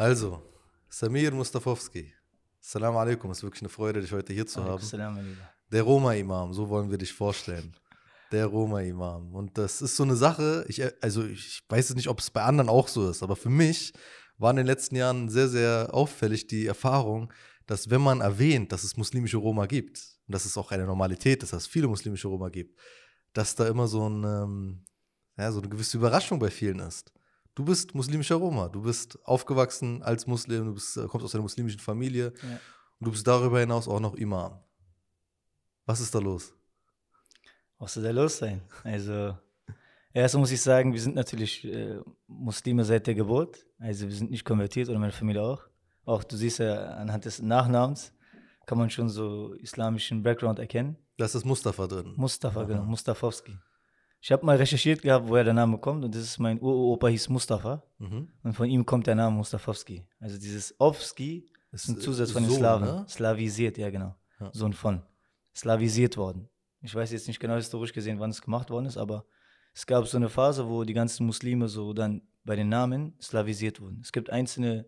Also, Samir Mustafowski. Assalamu alaikum, es ist wirklich eine Freude, dich heute hier zu haben. Salam. Der Roma-Imam, so wollen wir dich vorstellen. Der Roma-Imam. Und das ist so eine Sache, ich, also ich weiß jetzt nicht, ob es bei anderen auch so ist, aber für mich war in den letzten Jahren sehr, sehr auffällig die Erfahrung, dass wenn man erwähnt, dass es muslimische Roma gibt, und dass es auch eine Normalität ist, dass es viele muslimische Roma gibt, dass da immer so, ein, ähm, ja, so eine gewisse Überraschung bei vielen ist. Du bist muslimischer Roma, du bist aufgewachsen als Muslim, du bist, äh, kommst aus einer muslimischen Familie Ja. und du bist darüber hinaus auch noch Imam. Was ist da los? Was soll da los sein? Also, erst muss ich sagen, wir sind natürlich äh, Muslime seit der Geburt. Also, wir sind nicht konvertiert oder meine Familie auch. Auch du siehst ja anhand des Nachnamens kann man schon so islamischen Background erkennen. Da ist das Mustafa drin. Mustafa, Aha. genau, Mustafowski. Ich habe mal recherchiert gehabt, woher der Name kommt und das ist mein Uropa hieß Mustafa Mhm. und von ihm kommt der Name Mustafowski. Also dieses Ovski ist ein Zusatz von den Sohn, Slawen. ne? Slavisiert, ja genau. Ja. Sohn von. Slavisiert worden. Ich weiß jetzt nicht genau historisch gesehen, wann es gemacht worden ist, aber es gab so eine Phase, wo die ganzen Muslime so dann bei den Namen slavisiert wurden. Es gibt einzelne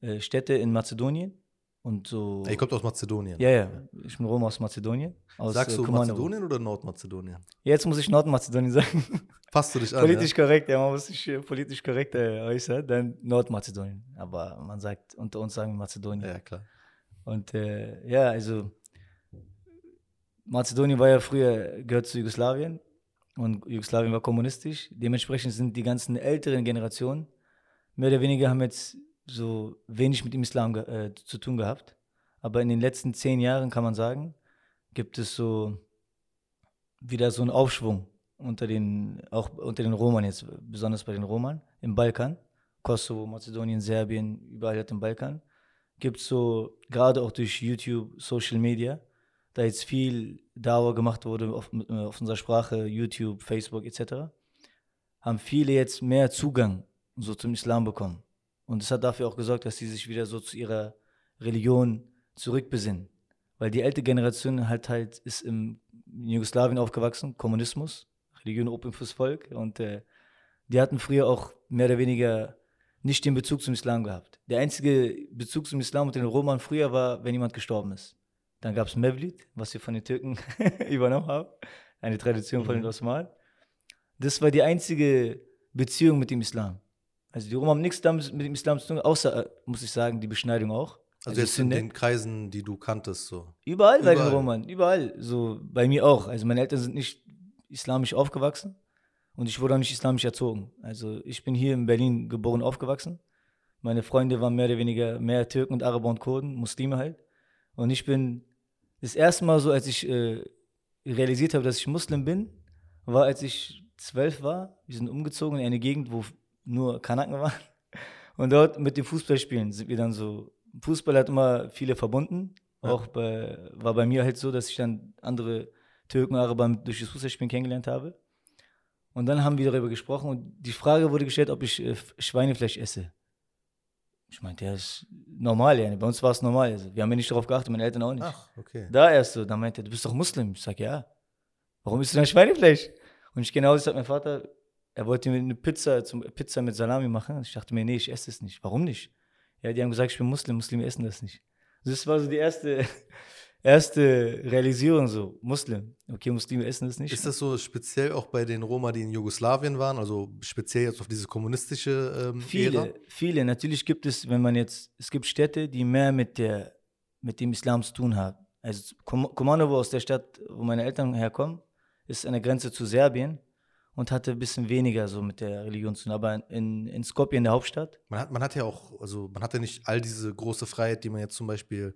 äh, Städte in Mazedonien und so. Er kommt aus Mazedonien. ja, ja, ich bin Rom aus Mazedonien. Aus, Sagst äh, du Kumanovo. Mazedonien oder Nordmazedonien? Jetzt muss ich Nordmazedonien sagen. Passt du dich an? politisch korrekt, ja, man muss sich äh, politisch korrekt äh, äußern, dann Nordmazedonien. Aber man sagt, unter uns sagen wir Mazedonien. Ja? ja, klar. Und äh, ja, also Mazedonien war ja früher, gehört zu Jugoslawien und Jugoslawien war kommunistisch. Dementsprechend sind die ganzen älteren Generationen mehr oder weniger haben jetzt so wenig mit dem Islam äh, zu tun gehabt. Aber in den letzten zehn Jahren kann man sagen, gibt es so wieder so einen Aufschwung unter den, auch unter den Romern jetzt, besonders bei den Romern im Balkan, Kosovo, Mazedonien, Serbien, überall halt im Balkan gibt es so, gerade auch durch YouTube, Social Media, da jetzt viel Dauer gemacht wurde auf, äh, auf unserer Sprache, YouTube, Facebook etc., haben viele jetzt mehr Zugang so zum Islam bekommen. Und das hat dafür auch gesorgt, dass sie sich wieder so zu ihrer Religion zurückbesinnen. Weil die ältere Generation halt halt ist im in Jugoslawien aufgewachsen, Kommunismus, Religion Open fürs Volk. Und äh, die hatten früher auch mehr oder weniger nicht den Bezug zum Islam gehabt. Der einzige Bezug zum Islam unter den Romern früher war, wenn jemand gestorben ist. Dann gab es Mevlid, was wir von den Türken übernommen haben. Eine Tradition von den Mhm. Osmanen. Das war die einzige Beziehung mit dem Islam. Also die Roma haben nichts damit mit dem Islam zu tun, außer, äh, muss ich sagen, die Beschneidung auch. Also jetzt in den Kreisen, die du kanntest, so. Überall bei den Überall. Romern, überall. So bei mir auch. Also meine Eltern sind nicht islamisch aufgewachsen und ich wurde auch nicht islamisch erzogen. Also ich bin hier in Berlin geboren aufgewachsen. Meine Freunde waren mehr oder weniger mehr Türken und Araber und Kurden, Muslime halt. Und ich bin das erste Mal so, als ich äh, realisiert habe, dass ich Muslim bin, war, als ich zwölf war. Wir sind umgezogen in eine Gegend, wo nur Kanaken waren. Und dort mit dem Fußballspielen sind wir dann so. Fußball hat immer viele verbunden. Ja. Auch bei, war bei mir halt so, dass ich dann andere Türken, Araber durch das Fußballspielen kennengelernt habe. Und dann haben wir darüber gesprochen und die Frage wurde gestellt, ob ich äh, Schweinefleisch esse. Ich meinte, ja, ist normal, ja. Bei uns war es normal. Also, wir haben ja nicht darauf geachtet, meine Eltern auch nicht. Ach, okay. Da erst so, dann meinte er, du bist doch Muslim. Ich sag, ja. Warum isst du denn Schweinefleisch? Und ich genau das hat mein Vater, er wollte mir eine Pizza, zum, Pizza mit Salami machen. Ich dachte mir, nee, ich esse es nicht. Warum nicht? Ja, die haben gesagt, ich bin Muslim, Muslime essen das nicht. Das war so die erste, erste Realisierung so, Muslim. Okay, Muslime essen das nicht. Ist das so speziell auch bei den Roma, die in Jugoslawien waren, also speziell jetzt auf diese kommunistische ähm, Viele, Ära? viele. Natürlich gibt es, wenn man jetzt, es gibt Städte, die mehr mit, der, mit dem Islam zu tun haben. Also Kom- Komanovo aus der Stadt, wo meine Eltern herkommen, ist an der Grenze zu Serbien und hatte ein bisschen weniger so mit der Religion zu tun. Aber in, in Skopje, in der Hauptstadt, Man hat, man hat ja auch, also man hat ja nicht all diese große Freiheit, die man jetzt zum Beispiel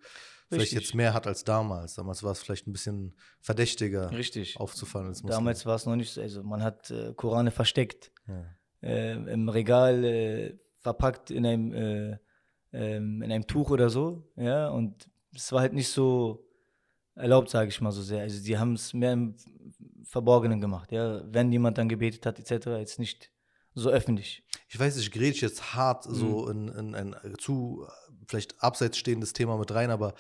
vielleicht Richtig. jetzt mehr hat als damals. Damals war es vielleicht ein bisschen verdächtiger richtig. aufzufallen als Muslim. Damals war es noch nicht so, also man hat äh, Korane versteckt. Ja. äh, im Regal äh, verpackt in einem, äh, ähm, in einem Tuch oder so. Ja, und es war halt nicht so erlaubt, sage ich mal so sehr. Also die haben es mehr im Verborgenen gemacht. Ja, wenn jemand dann gebetet hat etc., jetzt nicht so öffentlich. Ich weiß, ich grätsch jetzt hart so Mhm. in, in ein zu äh, vielleicht abseits stehendes Thema mit rein, aber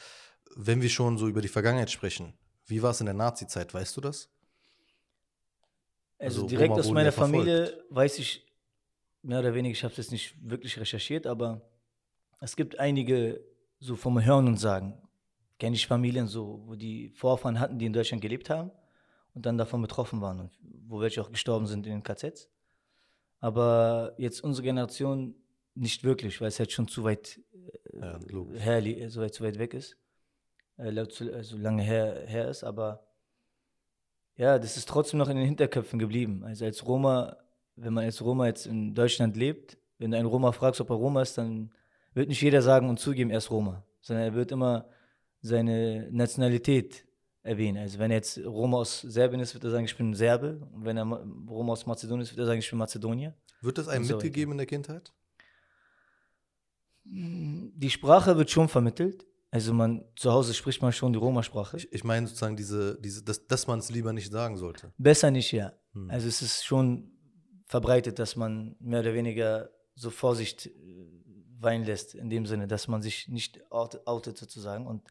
wenn wir schon so über die Vergangenheit sprechen, wie war es in der Nazi-Zeit, weißt du das? Also, Also direkt Roma aus meiner verfolgt. Familie weiß ich mehr oder weniger, ich habe es jetzt nicht wirklich recherchiert, aber es gibt einige, so vom Hören und Sagen, kenne ich Familien so, wo die Vorfahren hatten, die in Deutschland gelebt haben und dann davon betroffen waren und wo welche auch gestorben sind in den KZs. Aber jetzt unsere Generation nicht wirklich, weil es jetzt schon zu weit äh, Ja, her, so weit, zu weit weg ist, äh, laut so lange her, her ist, aber ja, das ist trotzdem noch in den Hinterköpfen geblieben. Also als Roma, wenn man als Roma jetzt in Deutschland lebt, wenn du einen Roma fragst, ob er Roma ist, dann wird nicht jeder sagen und zugeben, er ist Roma, sondern er wird immer seine Nationalität erwähnen. Also wenn er jetzt Roma aus Serbien ist, wird er sagen, ich bin Serbe. Und wenn er Roma aus Mazedonien ist, wird er sagen, ich bin Mazedonier. Wird das einem Und so mitgegeben in der Kindheit? Die Sprache wird schon vermittelt. Also man zu Hause spricht man schon die Roma-Sprache. Ich, ich meine sozusagen diese, diese dass, dass man es lieber nicht sagen sollte. Besser nicht, ja. Hm. Also es ist schon verbreitet, dass man mehr oder weniger so Vorsicht äh, weinen lässt, in dem Sinne, dass man sich nicht out- outet sozusagen. Und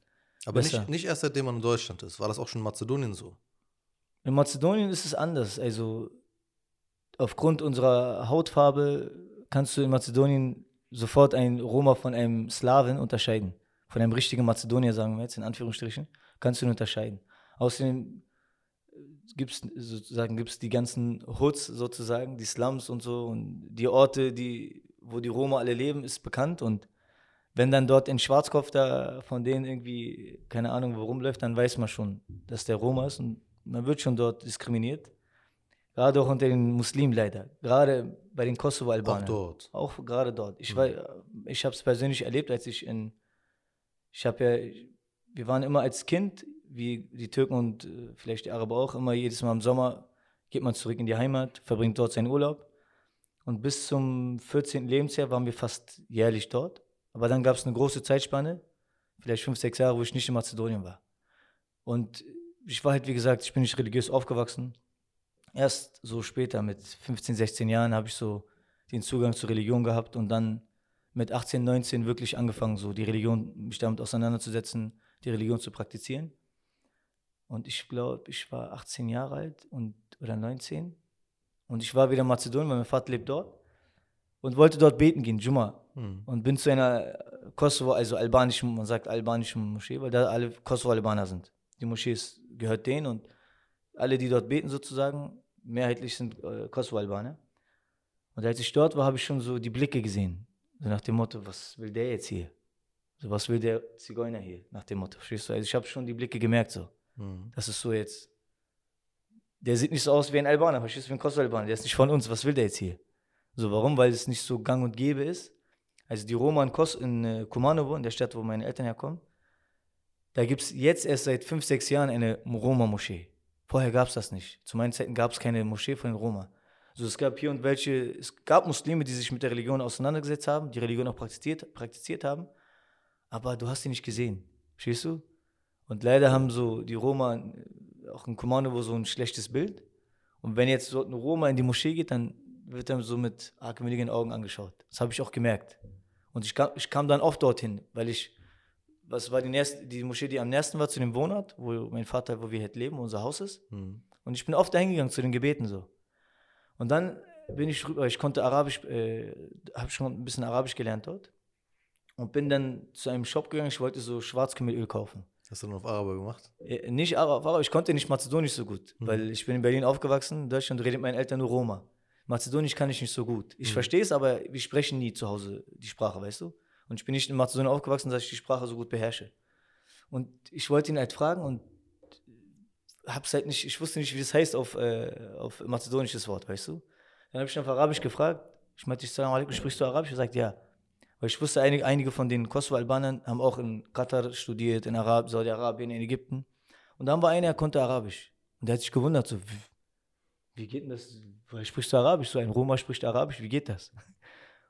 Aber nicht, nicht erst seitdem man in Deutschland ist. War das auch schon in Mazedonien so? in Mazedonien ist es anders. Also aufgrund unserer Hautfarbe kannst du in Mazedonien sofort einen Roma von einem Slawen unterscheiden. Von einem richtigen Mazedonier, sagen wir jetzt, in Anführungsstrichen, kannst du ihn unterscheiden. Außerdem gibt es sozusagen gibt's die ganzen Hoods sozusagen, die Slums und so und die Orte, die, wo die Roma alle leben, ist bekannt und wenn dann dort ein Schwarzkopf da von denen irgendwie, keine Ahnung, wo rumläuft, dann weiß man schon, dass der Roma ist und man wird schon dort diskriminiert. Gerade auch unter den Muslimen leider. Gerade bei den Auch Kosovo-Albanern. dort. Auch gerade dort. Ich, Mhm. ich habe es persönlich erlebt, als ich in. Ich habe ja. Wir waren immer als Kind, wie die Türken und äh, vielleicht die Araber auch, immer jedes Mal im Sommer geht man zurück in die Heimat, verbringt dort seinen Urlaub. Und bis zum 14. Lebensjahr waren wir fast jährlich dort. Aber dann gab es eine große Zeitspanne, vielleicht fünf, sechs Jahre, wo ich nicht in Mazedonien war. Und ich war halt, wie gesagt, ich bin nicht religiös aufgewachsen. Erst so später, mit 15, 16 Jahren, habe ich so den Zugang zur Religion gehabt und dann mit 18, 19 wirklich angefangen, so die Religion, mich damit auseinanderzusetzen, die Religion zu praktizieren. Und ich glaube, ich war 18 Jahre alt und, oder 19. Und ich war wieder in Mazedonien, weil mein Vater lebt dort. Und wollte dort beten gehen, Juma. Hm. Und bin zu einer Kosovo, also albanischen, man sagt albanischen Moschee, weil da alle Kosovo-Albaner sind. Die Moschee ist, gehört denen und alle, die dort beten sozusagen, mehrheitlich sind äh, Kosovo-Albaner. Und als ich dort war, habe ich schon so die Blicke gesehen. So nach dem Motto, was will der jetzt hier? So, was will der Zigeuner hier? Nach dem Motto, verstehst du? Also ich habe schon die Blicke gemerkt so. Hm. Das ist so jetzt. Der sieht nicht so aus wie ein Albaner, verstehst du, wie ein Kosovo-Albaner. Der ist nicht von uns. Was will der jetzt hier? So, warum? Weil es nicht so gang und gäbe ist. Also die Roma in, Kos in äh, Kumanovo, in der Stadt, wo meine Eltern herkommen, da gibt es jetzt erst seit fünf, sechs Jahren eine Roma-Moschee. Vorher gab es das nicht. Zu meinen Zeiten gab es keine Moschee von den Roma. Also es gab hier und welche, es gab Muslime, die sich mit der Religion auseinandergesetzt haben, die Religion auch praktiziert, praktiziert haben, aber du hast sie nicht gesehen. Verstehst du? Und leider haben so die Roma äh, auch in Kumanovo so ein schlechtes Bild. Und wenn jetzt so ein Roma in die Moschee geht, dann wird er so mit argwöhnigen Augen angeschaut. Das habe ich auch gemerkt. Und ich kam, ich kam dann oft dorthin, weil ich, was war die, nächste, die Moschee, die am nächsten war zu dem Wohnort, wo mein Vater, wo wir halt leben, unser Haus ist. Hm. Und ich bin oft dahin gegangen zu den Gebeten so. Und dann bin ich rüber, ich konnte Arabisch, äh, habe schon ein bisschen Arabisch gelernt dort. Und bin dann zu einem Shop gegangen, ich wollte so Schwarzkümmelöl kaufen. Hast du dann auf Araber gemacht? Äh, Nicht Arab, Arab, ich konnte nicht Mazedonisch so gut, weil ich bin in Berlin aufgewachsen, in Deutschland redet meine Eltern nur Roma. Mazedonisch kann ich nicht so gut. Ich verstehe es, aber wir sprechen nie zu Hause die Sprache, weißt du? Und ich bin nicht in Mazedonien aufgewachsen, dass ich die Sprache so gut beherrsche. Und ich wollte ihn halt fragen und hab's halt nicht, ich wusste nicht, wie das heißt auf, äh, auf mazedonisches Wort, weißt du? Dann habe ich ihn auf Arabisch gefragt. Ich meinte, Salam alaikum, sprichst du Arabisch? Er sagt, ja. Weil ich wusste, einige, einige von den Kosovo-Albanern haben auch in Katar studiert, in Arab, Saudi-Arabien, in Ägypten. Und dann war einer, der konnte Arabisch. Und der hat sich gewundert, so, wie, wie geht denn das? Sprichst du Arabisch? So ein Roma spricht Arabisch, wie geht das?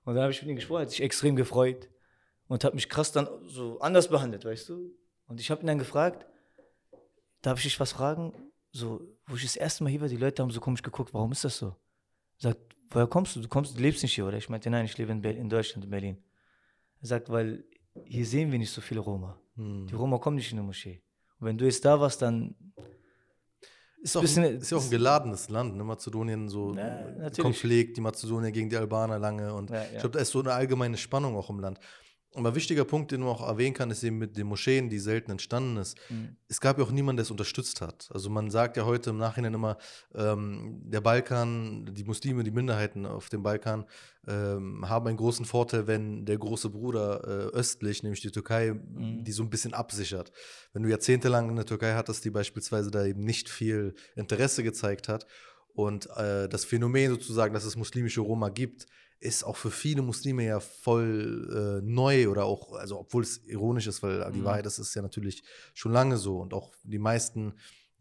Und dann habe ich mit ihm gesprochen, hat sich extrem gefreut und hat mich krass dann so anders behandelt, weißt du? Und ich habe ihn dann gefragt, darf ich dich was fragen? So, wo ich das erste Mal hier war, die Leute haben so komisch geguckt, warum ist das so? Sagt, woher kommst du? Du kommst, du lebst nicht hier, oder? Ich meinte, nein, ich lebe in, Berlin, in Deutschland, in Berlin. Er sagt, weil hier sehen wir nicht so viele Roma. Hm. Die Roma kommen nicht in die Moschee. Und wenn du jetzt da warst, dann Ist, auch bisschen- ist ja auch ein geladenes Land, ne? Mazedonien, so Ja. Konflikt, die Mazedonier gegen die Albaner lange und ja. ich glaube, da ist so eine allgemeine Spannung auch im Land. Aber wichtiger Punkt, den man auch erwähnen kann, ist eben mit den Moscheen, die selten entstanden ist. Mhm. Es gab ja auch niemanden, der es unterstützt hat. Also man sagt ja heute im Nachhinein immer, ähm, der Balkan, die Muslime, die Minderheiten auf dem Balkan ähm, haben einen großen Vorteil, wenn der große Bruder äh, östlich, nämlich die Türkei, mhm. die so ein bisschen absichert. Wenn du jahrzehntelang in der Türkei hattest, die beispielsweise da eben nicht viel Interesse gezeigt hat und äh, das Phänomen sozusagen, dass es muslimische Roma gibt, ist auch für viele Muslime ja voll äh, neu oder auch, also obwohl es ironisch ist, weil mhm. die Wahrheit das ist ja natürlich schon lange so und auch die meisten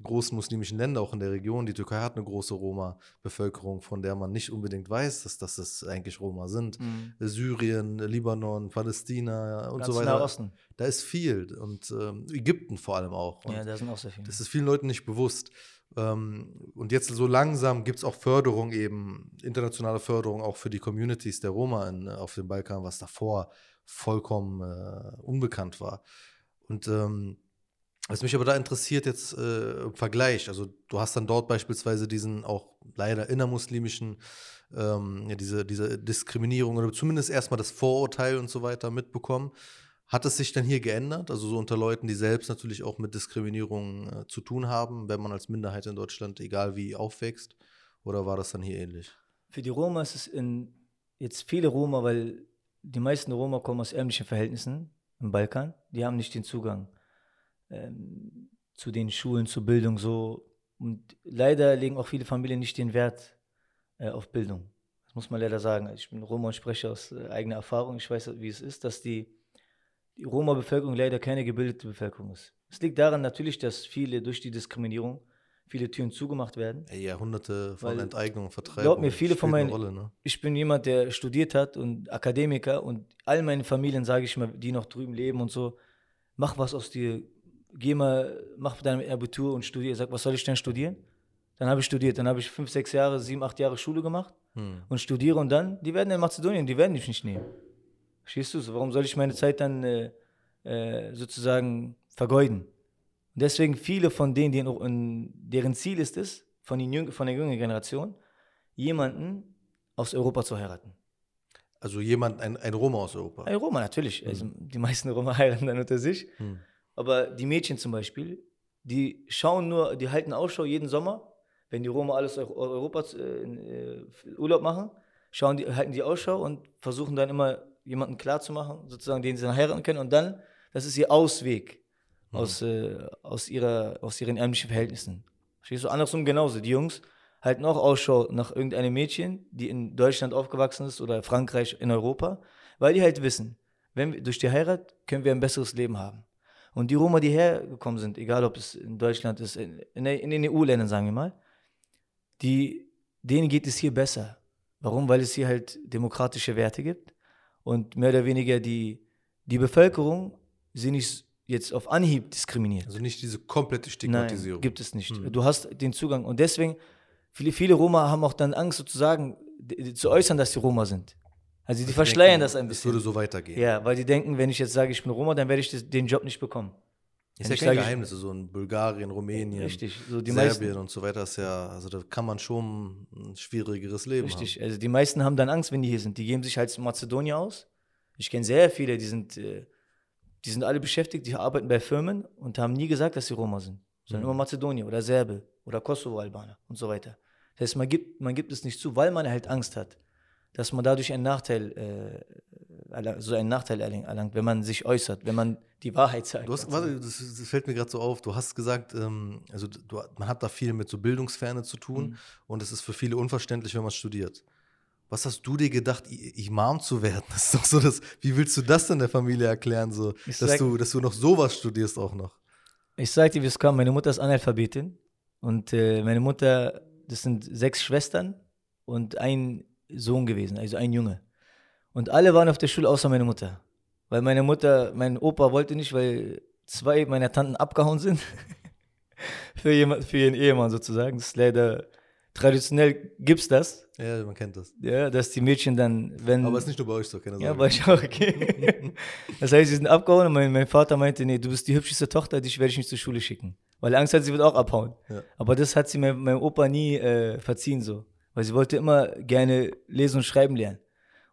großen muslimischen Länder, auch in der Region, die Türkei hat eine große Roma-Bevölkerung, von der man nicht unbedingt weiß, dass, dass das eigentlich Roma sind. Mhm. Syrien, Libanon, Palästina und Ganz so weiter. Osten. Da ist viel und ähm, Ägypten vor allem auch. Und ja, da sind auch sehr viele. Das ist vielen Leuten nicht bewusst. Ähm, und jetzt so langsam gibt es auch Förderung eben, internationale Förderung auch für die Communities der Roma in, auf dem Balkan, was davor vollkommen äh, unbekannt war. Und ähm, was mich aber da interessiert jetzt äh, im Vergleich, also du hast dann dort beispielsweise diesen auch leider innermuslimischen, ähm, ja, diese, diese Diskriminierung oder zumindest erstmal das Vorurteil und so weiter mitbekommen. Hat es sich dann hier geändert? Also so unter Leuten, die selbst natürlich auch mit Diskriminierung äh, zu tun haben, wenn man als Minderheit in Deutschland, egal wie, aufwächst? Oder war das dann hier ähnlich? Für die Roma ist es in, jetzt viele Roma, weil die meisten Roma kommen aus ärmlichen Verhältnissen im Balkan, die haben nicht den Zugang ähm, zu den Schulen, zur Bildung so. Und leider legen auch viele Familien nicht den Wert äh, auf Bildung. Das muss man leider sagen. Ich bin Roma und spreche aus äh, eigener Erfahrung. Ich weiß, wie es ist, dass die die Roma-Bevölkerung leider keine gebildete Bevölkerung ist. Es liegt daran natürlich, dass viele durch die Diskriminierung viele Türen zugemacht werden. Ey, Jahrhunderte von Enteignung, Vertreibung. Glaub mir, viele von meinen. Rolle, ne? Ich bin jemand, der studiert hat und Akademiker und all meinen Familien sage ich mal, die noch drüben leben und so, mach was aus dir. Geh mal, mach dein Abitur und studiere. Sag, was soll ich denn studieren? Dann habe ich studiert. Dann habe ich fünf, sechs Jahre, sieben, acht Jahre Schule gemacht hm. und studiere und dann, die werden in Mazedonien, die werden dich nicht nehmen. Verstehst du? So, warum soll ich meine Zeit dann äh, äh, sozusagen vergeuden? Und deswegen viele von denen, die in, in, deren Ziel ist es, von, den, von der jüngeren Generation, jemanden aus Europa zu heiraten. Also jemand, ein, ein Roma aus Europa? Ein Roma, natürlich. Mhm. Also die meisten Roma heiraten dann unter sich. Mhm. Aber die Mädchen zum Beispiel, die schauen nur, die halten Ausschau jeden Sommer, wenn die Roma alles Europa äh, äh, Urlaub machen, schauen die, halten die Ausschau und versuchen dann immer jemanden klarzumachen, sozusagen, den sie dann heiraten können. Und dann, das ist ihr Ausweg mhm. aus, äh, aus, ihrer, aus ihren ärmlichen Verhältnissen. Verstehst du? Andersrum genauso. Die Jungs halten auch Ausschau nach irgendeinem Mädchen, die in Deutschland aufgewachsen ist oder Frankreich in Europa, weil die halt wissen, wenn wir, durch die Heirat können wir ein besseres Leben haben. Und die Roma, die hergekommen sind, egal ob es in Deutschland ist, in, in den EU-Ländern, sagen wir mal, die, denen geht es hier besser. Warum? Weil es hier halt demokratische Werte gibt und mehr oder weniger die, die Bevölkerung sie nicht jetzt auf Anhieb diskriminiert. Also nicht diese komplette Stigmatisierung. Nein, gibt es nicht. Hm. Du hast den Zugang. Und deswegen, viele, viele Roma haben auch dann Angst sozusagen zu äußern, dass sie Roma sind. Also die verschleiern denken, das ein bisschen. Es würde so weitergehen. Ja, weil die denken, wenn ich jetzt sage, ich bin Roma, dann werde ich den Job nicht bekommen. Ist ja kein Geheimnis, so in Bulgarien, Rumänien, richtig, so Serbien meisten, und so weiter ist ja, also da kann man schon ein schwierigeres Leben richtig, haben. also die meisten haben dann Angst, wenn die hier sind. Die geben sich halt in Mazedonien aus. Ich kenne sehr viele, die sind, äh, die sind alle beschäftigt, die arbeiten bei Firmen und haben nie gesagt, dass sie Roma sind, sondern mhm. immer Mazedonier oder Serbe oder Kosovo-Albaner und so weiter. Das heißt, man gibt, man gibt es nicht zu, weil man halt Angst hat, dass man dadurch einen Nachteil äh, so einen Nachteil erlangt, wenn man sich äußert, wenn man die Wahrheit sagt. Du hast, warte, das, das fällt mir gerade so auf. Du hast gesagt, ähm, also du, man hat da viel mit so Bildungsferne zu tun mhm. und es ist für viele unverständlich, wenn man studiert. Was hast du dir gedacht, Imam zu werden? Das ist doch so, das, wie willst du das denn der Familie erklären, so, dass, sag, du, dass du noch sowas studierst auch noch? Ich sag dir, wie es kam. Meine Mutter ist Analphabetin und äh, meine Mutter, das sind sechs Schwestern und ein Sohn gewesen, also ein Junge. Und alle waren auf der Schule außer meine Mutter. Weil meine Mutter, mein Opa wollte nicht, weil zwei meiner Tanten abgehauen sind. für, jemand, für ihren Ehemann sozusagen. Das ist leider traditionell gibt's das. Ja, man kennt das. Ja, dass die Mädchen dann, wenn. Aber es ist nicht nur bei euch so, keine Sorge. Ja, bei euch auch, okay. das heißt, sie sind abgehauen und mein, mein, Vater meinte, nee, du bist die hübscheste Tochter, dich werde ich nicht zur Schule schicken. Weil Angst hat, sie wird auch abhauen. Ja. Aber das hat sie meinem Opa nie äh, verziehen so. Weil sie wollte immer gerne lesen und schreiben lernen.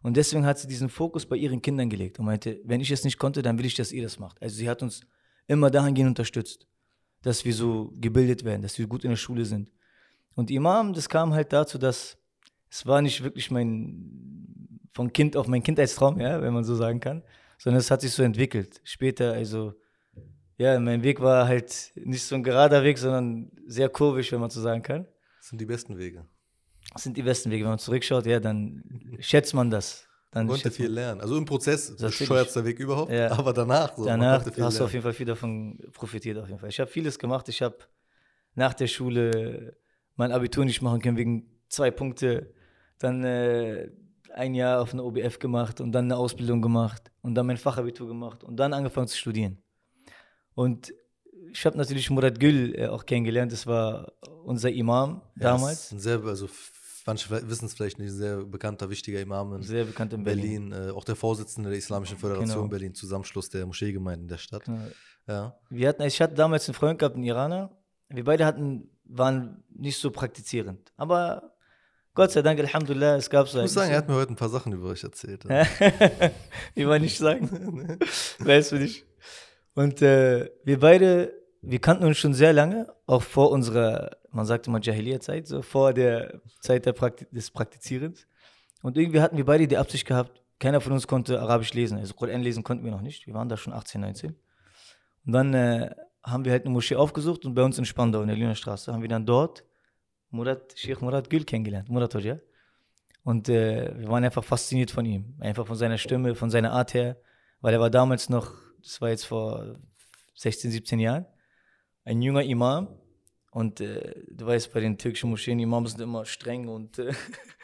Und deswegen hat sie diesen Fokus bei ihren Kindern gelegt und meinte, wenn ich es nicht konnte, dann will ich, dass ihr das macht. Also sie hat uns immer dahingehend unterstützt, dass wir so gebildet werden, dass wir gut in der Schule sind. Und Imam, das kam halt dazu, dass es war nicht wirklich mein, von Kind auf mein Kindheitstraum, ja, wenn man so sagen kann, sondern es hat sich so entwickelt. Später, also, ja, mein Weg war halt nicht so ein gerader Weg, sondern sehr kurvisch, wenn man so sagen kann. Das sind die besten Wege. Das sind die besten Wege. Wenn man zurückschaut, ja, dann schätzt man das. Dann Man konnte viel lernen. Also im Prozess bescheuertster Weg überhaupt, Ja. aber danach so. Danach hast du auf jeden Fall viel davon profitiert. Auf jeden Fall. Ich habe vieles gemacht. Ich habe nach der Schule mein Abitur nicht machen können wegen zwei Punkte. Dann äh, ein Jahr auf eine OBF gemacht und dann eine Ausbildung gemacht und dann mein Fachabitur gemacht und dann angefangen zu studieren. Und ich habe natürlich Murat Gül äh, auch kennengelernt. Das war unser Imam Ja, damals. ist Ein sehr, also manche wissen es vielleicht nicht, ein sehr bekannter, wichtiger Imam in Sehr bekannt in Berlin. Berlin, äh, auch der Vorsitzende der Islamischen Föderation Genau. Berlin, Zusammenschluss der Moscheegemeinden der Stadt. Genau. Ja. Wir hatten, ich hatte damals einen Freund gehabt, einen Iraner. Wir beide hatten, waren nicht so praktizierend. Aber Gott sei Dank, Alhamdulillah, es gab so Ich muss sagen, er hat mir heute ein paar Sachen über euch erzählt. Ich will nicht sagen. weißt du nicht. Und äh, wir beide, wir kannten uns schon sehr lange, auch vor unserer, man sagt immer Jahiliya-Zeit, so vor der Zeit der Prakti des Praktizierens. Und irgendwie hatten wir beide die Absicht gehabt, keiner von uns konnte Arabisch lesen. Also Koran lesen konnten wir noch nicht. Wir waren da schon 18, 19. Und dann äh, haben wir halt eine Moschee aufgesucht und bei uns in Spandau, in der Lüner Straße, haben wir dann dort Murat, Sheikh Murat Gül kennengelernt, Murat Hoja. Und äh, wir waren einfach fasziniert von ihm. Einfach von seiner Stimme, von seiner Art her. Weil er war damals noch, das war jetzt vor 16, 17 Jahren, ein junger Imam. Und äh, du weißt, bei den türkischen Moscheen, Imams sind immer streng und äh,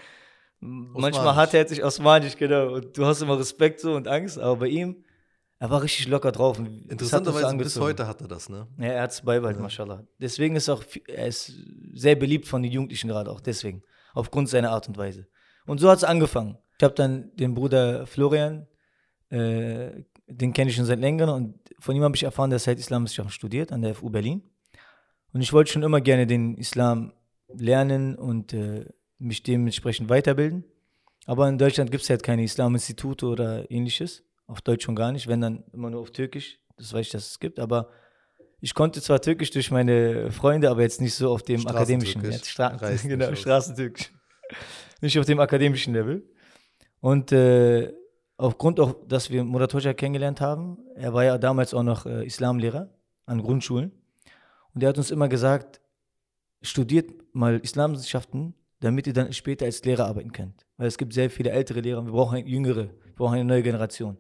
manchmal Osmanisch. hartherzig, osmanisch, genau. Und du hast immer Respekt so und Angst. Aber bei ihm, er war richtig locker drauf. Hat Interessanterweise bis heute hat er das, ne? Ja, er hat es beibehalten, mashallah. Deswegen ist auch, er ist sehr beliebt von den Jugendlichen gerade auch, deswegen. Aufgrund seiner Art und Weise. Und so hat es angefangen. Ich habe dann den Bruder Florian, äh, den kenne ich schon seit längerem und von ihm habe ich erfahren, dass er halt Islamwissenschaften studiert an der FU Berlin. Und ich wollte schon immer gerne den Islam lernen und äh, mich dementsprechend weiterbilden. Aber in Deutschland gibt es halt keine Islaminstitute oder ähnliches. Auf Deutsch schon gar nicht, wenn dann immer nur auf Türkisch. Das weiß ich, dass es gibt. Aber ich konnte zwar Türkisch durch meine Freunde, aber jetzt nicht so auf dem akademischen. Jetzt Stra Reißt genau. Straßentürkisch. nicht auf dem akademischen Level. Und äh, aufgrund auch, dass wir Murat Hoxha kennengelernt haben, er war ja damals auch noch äh, Islamlehrer an Grundschulen. Und er hat uns immer gesagt, studiert mal Islamwissenschaften, damit ihr dann später als Lehrer arbeiten könnt. Weil es gibt sehr viele ältere Lehrer, wir brauchen jüngere, wir brauchen eine neue Generation.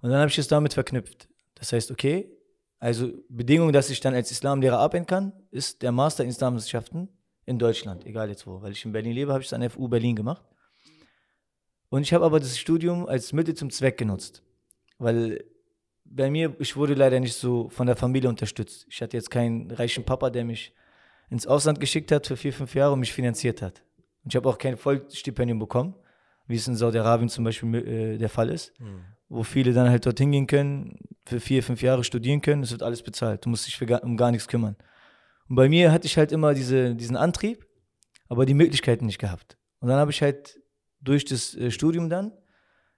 Und dann habe ich es damit verknüpft. Das heißt, okay, also Bedingung, dass ich dann als Islamlehrer arbeiten kann, ist der Master in Islamwissenschaften in Deutschland, egal jetzt wo. Weil ich in Berlin lebe, habe ich es an der FU Berlin gemacht. Und ich habe aber das Studium als Mittel zum Zweck genutzt. Weil bei mir, ich wurde leider nicht so von der Familie unterstützt. Ich hatte jetzt keinen reichen Papa, der mich ins Ausland geschickt hat für vier, fünf Jahre und mich finanziert hat. Und ich habe auch kein Vollstipendium bekommen, wie es in Saudi-Arabien zum Beispiel äh, der Fall ist, wo viele dann halt dorthin gehen können, für vier, fünf Jahre studieren können, es wird alles bezahlt. Du musst dich gar, um gar nichts kümmern. Und bei mir hatte ich halt immer diese, diesen Antrieb, aber die Möglichkeiten nicht gehabt. Und dann habe ich halt durch das äh, Studium dann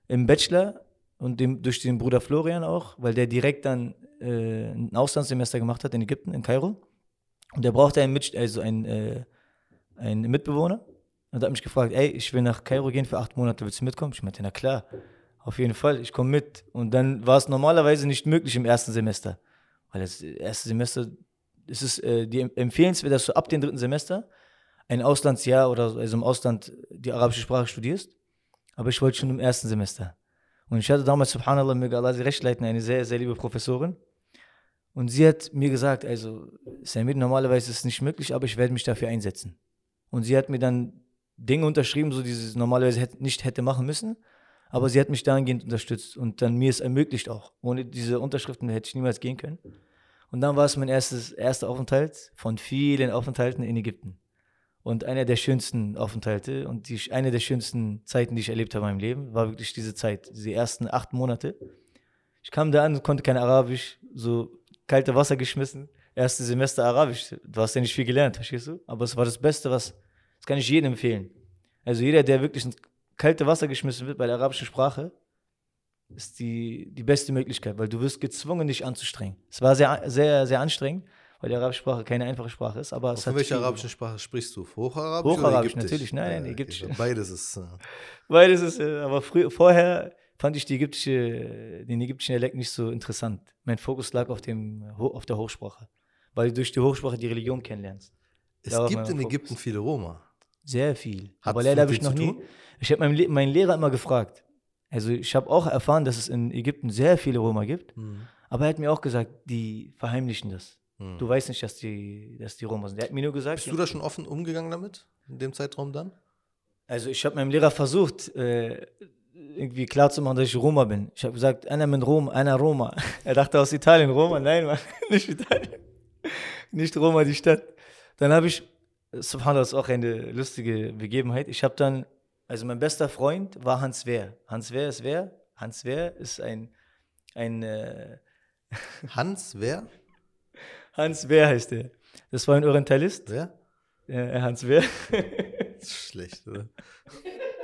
im Bachelor und dem, durch den Bruder Florian auch, weil der direkt dann äh, ein Auslandssemester gemacht hat in Ägypten, in Kairo. Und der brauchte einen, Mit also einen, äh, einen Mitbewohner. Und hat mich gefragt, ey, ich will nach Kairo gehen für acht Monate, willst du mitkommen? Ich meinte, na klar, auf jeden Fall, ich komme mit. Und dann war es normalerweise nicht möglich im ersten Semester. Weil das erste Semester, es ist äh, die empfehlenswert, dass du ab dem dritten Semester ein Auslandsjahr oder so, also im Ausland die arabische Sprache studierst. Aber ich wollte schon im ersten Semester. Und ich hatte damals, subhanallah, möge Allah sie recht leiten, eine sehr, sehr liebe Professorin. Und sie hat mir gesagt, also, Samir, normalerweise ist es nicht möglich, aber ich werde mich dafür einsetzen. Und sie hat mir dann Dinge unterschrieben, so die sie normalerweise nicht hätte machen müssen. Aber sie hat mich dahingehend unterstützt und dann mir es ermöglicht auch. Ohne diese Unterschriften hätte ich niemals gehen können. Und dann war es mein erstes, erster Aufenthalt von vielen Aufenthalten in Ägypten. Und einer der schönsten Aufenthalte und die, eine der schönsten Zeiten, die ich erlebt habe in meinem Leben, war wirklich diese Zeit, diese ersten acht Monate. Ich kam da an, konnte kein Arabisch, so kalte Wasser geschmissen. Erste Semester Arabisch. Du hast ja nicht viel gelernt, verstehst du? Aber es war das Beste, was, das kann ich jedem empfehlen. Also jeder, der wirklich ein kalte Wasser geschmissen wird bei der arabischen Sprache, ist die, die beste Möglichkeit, weil du wirst gezwungen, dich anzustrengen. Es war sehr, sehr, sehr anstrengend, weil die arabische Sprache keine einfache Sprache ist. Aber Von hat welcher arabischen Sprache sprichst du? Hocharabisch? Hocharabisch, natürlich. Nein, nein. Ägyptisch. Beides ist. Äh, Weil es ist, äh, aber früher, vorher fand ich die ägyptische, den ägyptischen Dialekt nicht so interessant. Mein Fokus lag auf, dem, auf der Hochsprache, weil du durch die Hochsprache die Religion kennenlernst. es Darauf gibt in Fokus. Ägypten viele Roma. Sehr viel. Hattest aber leider habe ich noch nie. Ich habe meinen, meinen Lehrer immer gefragt. Also ich habe auch erfahren, dass es in Ägypten sehr viele Roma gibt. Hm. Aber er hat mir auch gesagt, die verheimlichen das. Hm. Du weißt nicht, dass die, dass die Roma sind. Er hat mir nur gesagt, Bist du da schon offen umgegangen damit? In dem Zeitraum dann? Also ich habe meinem Lehrer versucht, äh, irgendwie klarzumachen, dass ich Roma bin. Ich habe gesagt, einer mit Rom, einer Roma. Er dachte aus Italien, Roma, nein, Mann, nicht Italien. Nicht Roma, die Stadt. Dann habe ich, subhanallah, das ist auch eine lustige Begebenheit. Ich habe dann, also mein bester Freund war Hans Wehr. Hans Wehr ist wer? Hans Wehr ist ein, ein äh, Hans, wer? Hans Wehr heißt er. Das war ein Orientalist, Wer? äh, Hans Wehr. Schlecht, oder?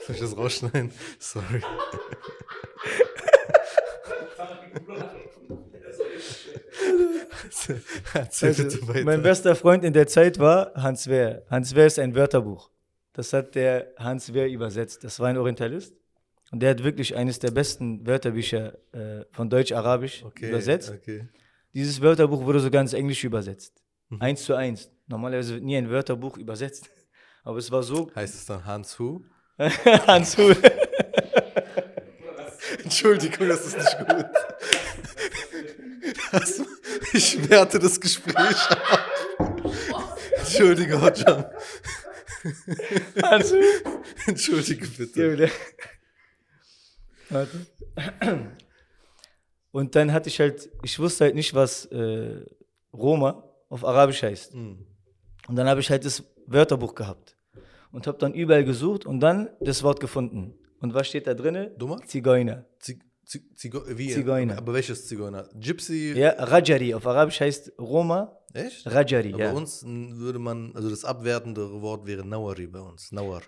Soll ich das rausschneiden? Sorry. Also, mein bester Freund in der Zeit war Hans Wehr. Hans Wehr ist ein Wörterbuch. Das hat der Hans Wehr übersetzt. Das war ein Orientalist. Und der hat wirklich eines der besten Wörterbücher äh, von Deutsch-Arabisch okay, übersetzt. Okay. Dieses Wörterbuch wurde sogar ins Englische übersetzt. Mhm. Eins zu eins. Normalerweise wird nie ein Wörterbuch übersetzt. Aber es war so. Heißt es dann Hans Hu? Hans Wehr. Entschuldigung, das ist nicht gut. Das, ich werte das Gespräch ab. Entschuldige, Hotjam. Hans Wehr. Entschuldige bitte. Warte. Und dann hatte ich halt, ich wusste halt nicht, was äh, Roma auf Arabisch heißt. Hm. Und dann habe ich halt das Wörterbuch gehabt und habe dann überall gesucht und dann das Wort gefunden. Und was steht da drinne? Dummer? Zigeuner. Zig, Zig, Zigo, wie? Zigeuner. Aber welches Zigeuner? Gypsy? Ja, Rajari. Auf Arabisch heißt Roma Echt? Rajari. Aber Ja. bei uns würde man, also das abwertende Wort wäre Nawari bei uns. Nawar.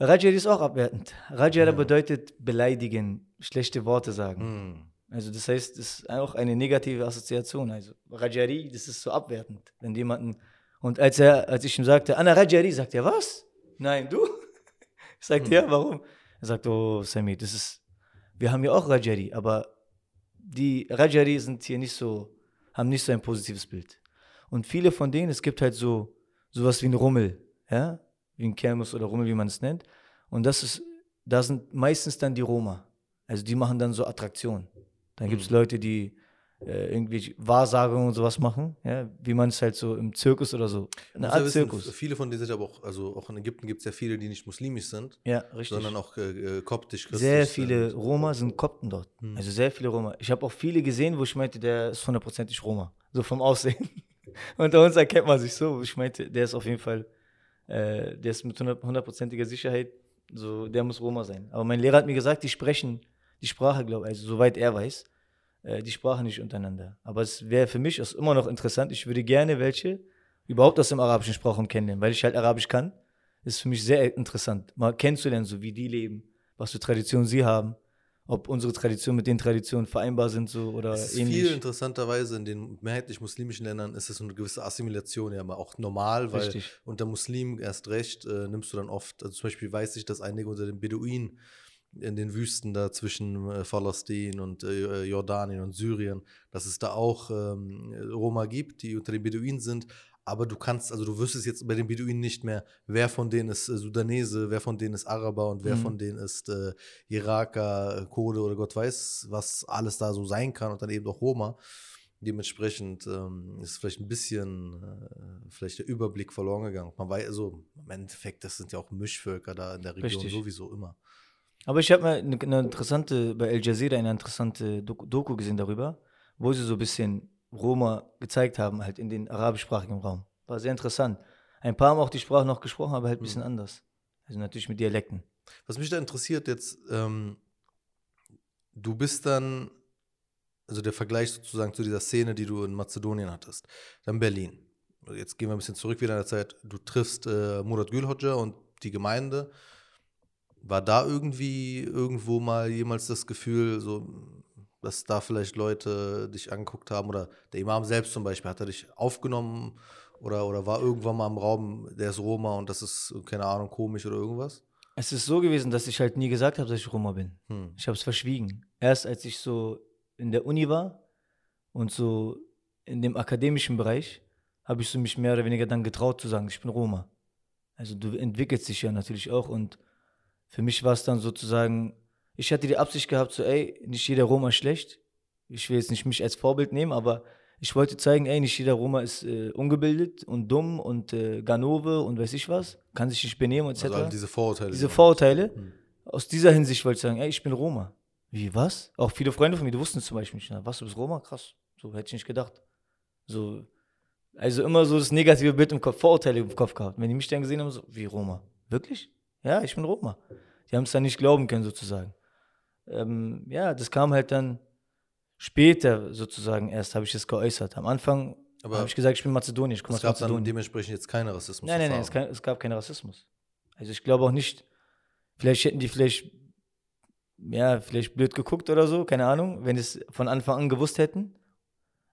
Rajari ist auch abwertend. Rajari bedeutet beleidigen, schlechte Worte sagen. Hm. Also das heißt, das ist auch eine negative Assoziation. Also Rajari, das ist so abwertend, wenn jemanden und als er, als ich ihm sagte, Anna Rajari, sagt er, was? Nein, du? Ich sagte, ja, warum? Er sagt, oh Sami, das ist, wir haben ja auch Rajari, aber die Rajari sind hier nicht so, haben nicht so ein positives Bild. Und viele von denen, es gibt halt so sowas wie ein Rummel, ja, wie ein Kermus oder Rummel, wie man es nennt. Und das ist, da sind meistens dann die Roma. Also die machen dann so Attraktionen. Dann gibt es Leute, die äh, irgendwie Wahrsagungen und sowas machen, ja, wie man es halt so im Zirkus oder so. Eine Art wissen, Zirkus. Viele von denen sind aber auch, also auch in Ägypten gibt es ja viele, die nicht muslimisch sind, Ja, richtig. sondern auch äh, äh, koptisch christlich Sehr sind. viele Roma sind Kopten dort. Hm. Also sehr viele Roma. Ich habe auch viele gesehen, wo ich meinte, der ist hundertprozentig Roma. So vom Aussehen. Unter uns erkennt man sich so. Ich meinte, der ist auf jeden Fall, äh, der ist mit hundert- hundertprozentiger Sicherheit, so, der muss Roma sein. Aber mein Lehrer hat mir gesagt, die sprechen die Sprache, glaube ich, also soweit er weiß, äh, die Sprache nicht untereinander. Aber es wäre für mich ist immer noch interessant. Ich würde gerne welche überhaupt aus dem arabischen Sprachraum kennenlernen, weil ich halt Arabisch kann. Ist für mich sehr interessant, mal kennenzulernen, so wie die leben, was für Traditionen sie haben, ob unsere Traditionen mit den Traditionen vereinbar sind so oder Es ist ähnlich. viel interessanterweise in den mehrheitlich muslimischen Ländern ist es eine gewisse Assimilation ja aber auch normal, weil Richtig. unter Muslimen erst recht äh, nimmst du dann oft, also zum Beispiel weiß ich, dass einige unter den Beduinen in den Wüsten da zwischen äh, Palästin und äh, Jordanien und Syrien, dass es da auch ähm, Roma gibt, die unter den Beduinen sind. Aber du kannst, also du wüsstest jetzt bei den Beduinen nicht mehr, wer von denen ist äh, Sudanese, wer von denen ist Araber und wer Mhm. von denen ist äh, Iraker, äh, Kurde oder Gott weiß, was alles da so sein kann und dann eben auch Roma. Dementsprechend ähm, ist vielleicht ein bisschen äh, vielleicht der Überblick verloren gegangen. Man weiß, also im Endeffekt, das sind ja auch Mischvölker da in der Region Richtig. sowieso immer. Aber ich habe mal eine, eine interessante, bei Al Jazeera eine interessante Doku, gesehen darüber, wo sie so ein bisschen Roma gezeigt haben, halt in den arabischsprachigen Raum. War sehr interessant. Ein paar haben auch die Sprache noch gesprochen, aber halt ein bisschen anders. Also natürlich mit Dialekten. Was mich da interessiert jetzt, ähm, du bist dann, also der Vergleich sozusagen zu dieser Szene, die du in Mazedonien hattest, dann Berlin. Jetzt gehen wir ein bisschen zurück wieder in der Zeit. Du triffst äh, Murat Gülhoca und die Gemeinde. War da irgendwie irgendwo mal jemals das Gefühl, so, dass da vielleicht Leute dich angeguckt haben oder der Imam selbst zum Beispiel, hat er dich aufgenommen oder, oder war irgendwann mal im Raum, der ist Roma und das ist, keine Ahnung, komisch oder irgendwas? Es ist so gewesen, dass ich halt nie gesagt habe, dass ich Roma bin. Hm. Ich habe es verschwiegen. Erst als ich so in der Uni war und so in dem akademischen Bereich, habe ich so mich mehr oder weniger dann getraut zu sagen, ich bin Roma. Also du entwickelst dich ja natürlich auch und für mich war es dann sozusagen, ich hatte die Absicht gehabt, so ey, nicht jeder Roma ist schlecht. Ich will jetzt nicht mich als Vorbild nehmen, aber ich wollte zeigen, ey, nicht jeder Roma ist äh, ungebildet und dumm und äh, Ganove und weiß ich was, kann sich nicht benehmen etc. Also diese Vorurteile. diese die- Vorurteile. Hm. Aus dieser Hinsicht wollte ich sagen, ey, ich bin Roma. Wie, was? Auch viele Freunde von mir, die wussten zum Beispiel nicht. Na, Was, du bist Roma? Krass. So hätte ich nicht gedacht. So, also immer so das negative Bild im Kopf, Vorurteile im Kopf gehabt. Wenn die mich dann gesehen haben, so, wie Roma? Wirklich? Ja, ich bin Roma. Die haben es dann nicht glauben können, sozusagen. Ähm, ja, das kam halt dann später, sozusagen, erst habe ich das geäußert. Am Anfang habe ich gesagt, ich bin Mazedonier, ich komme Es gab dann dementsprechend jetzt keine Rassismus. Nein, nein, nein, es, kann, es gab keinen Rassismus. Also ich glaube auch nicht, vielleicht hätten die vielleicht, ja, vielleicht blöd geguckt oder so, keine Ahnung, wenn es von Anfang an gewusst hätten.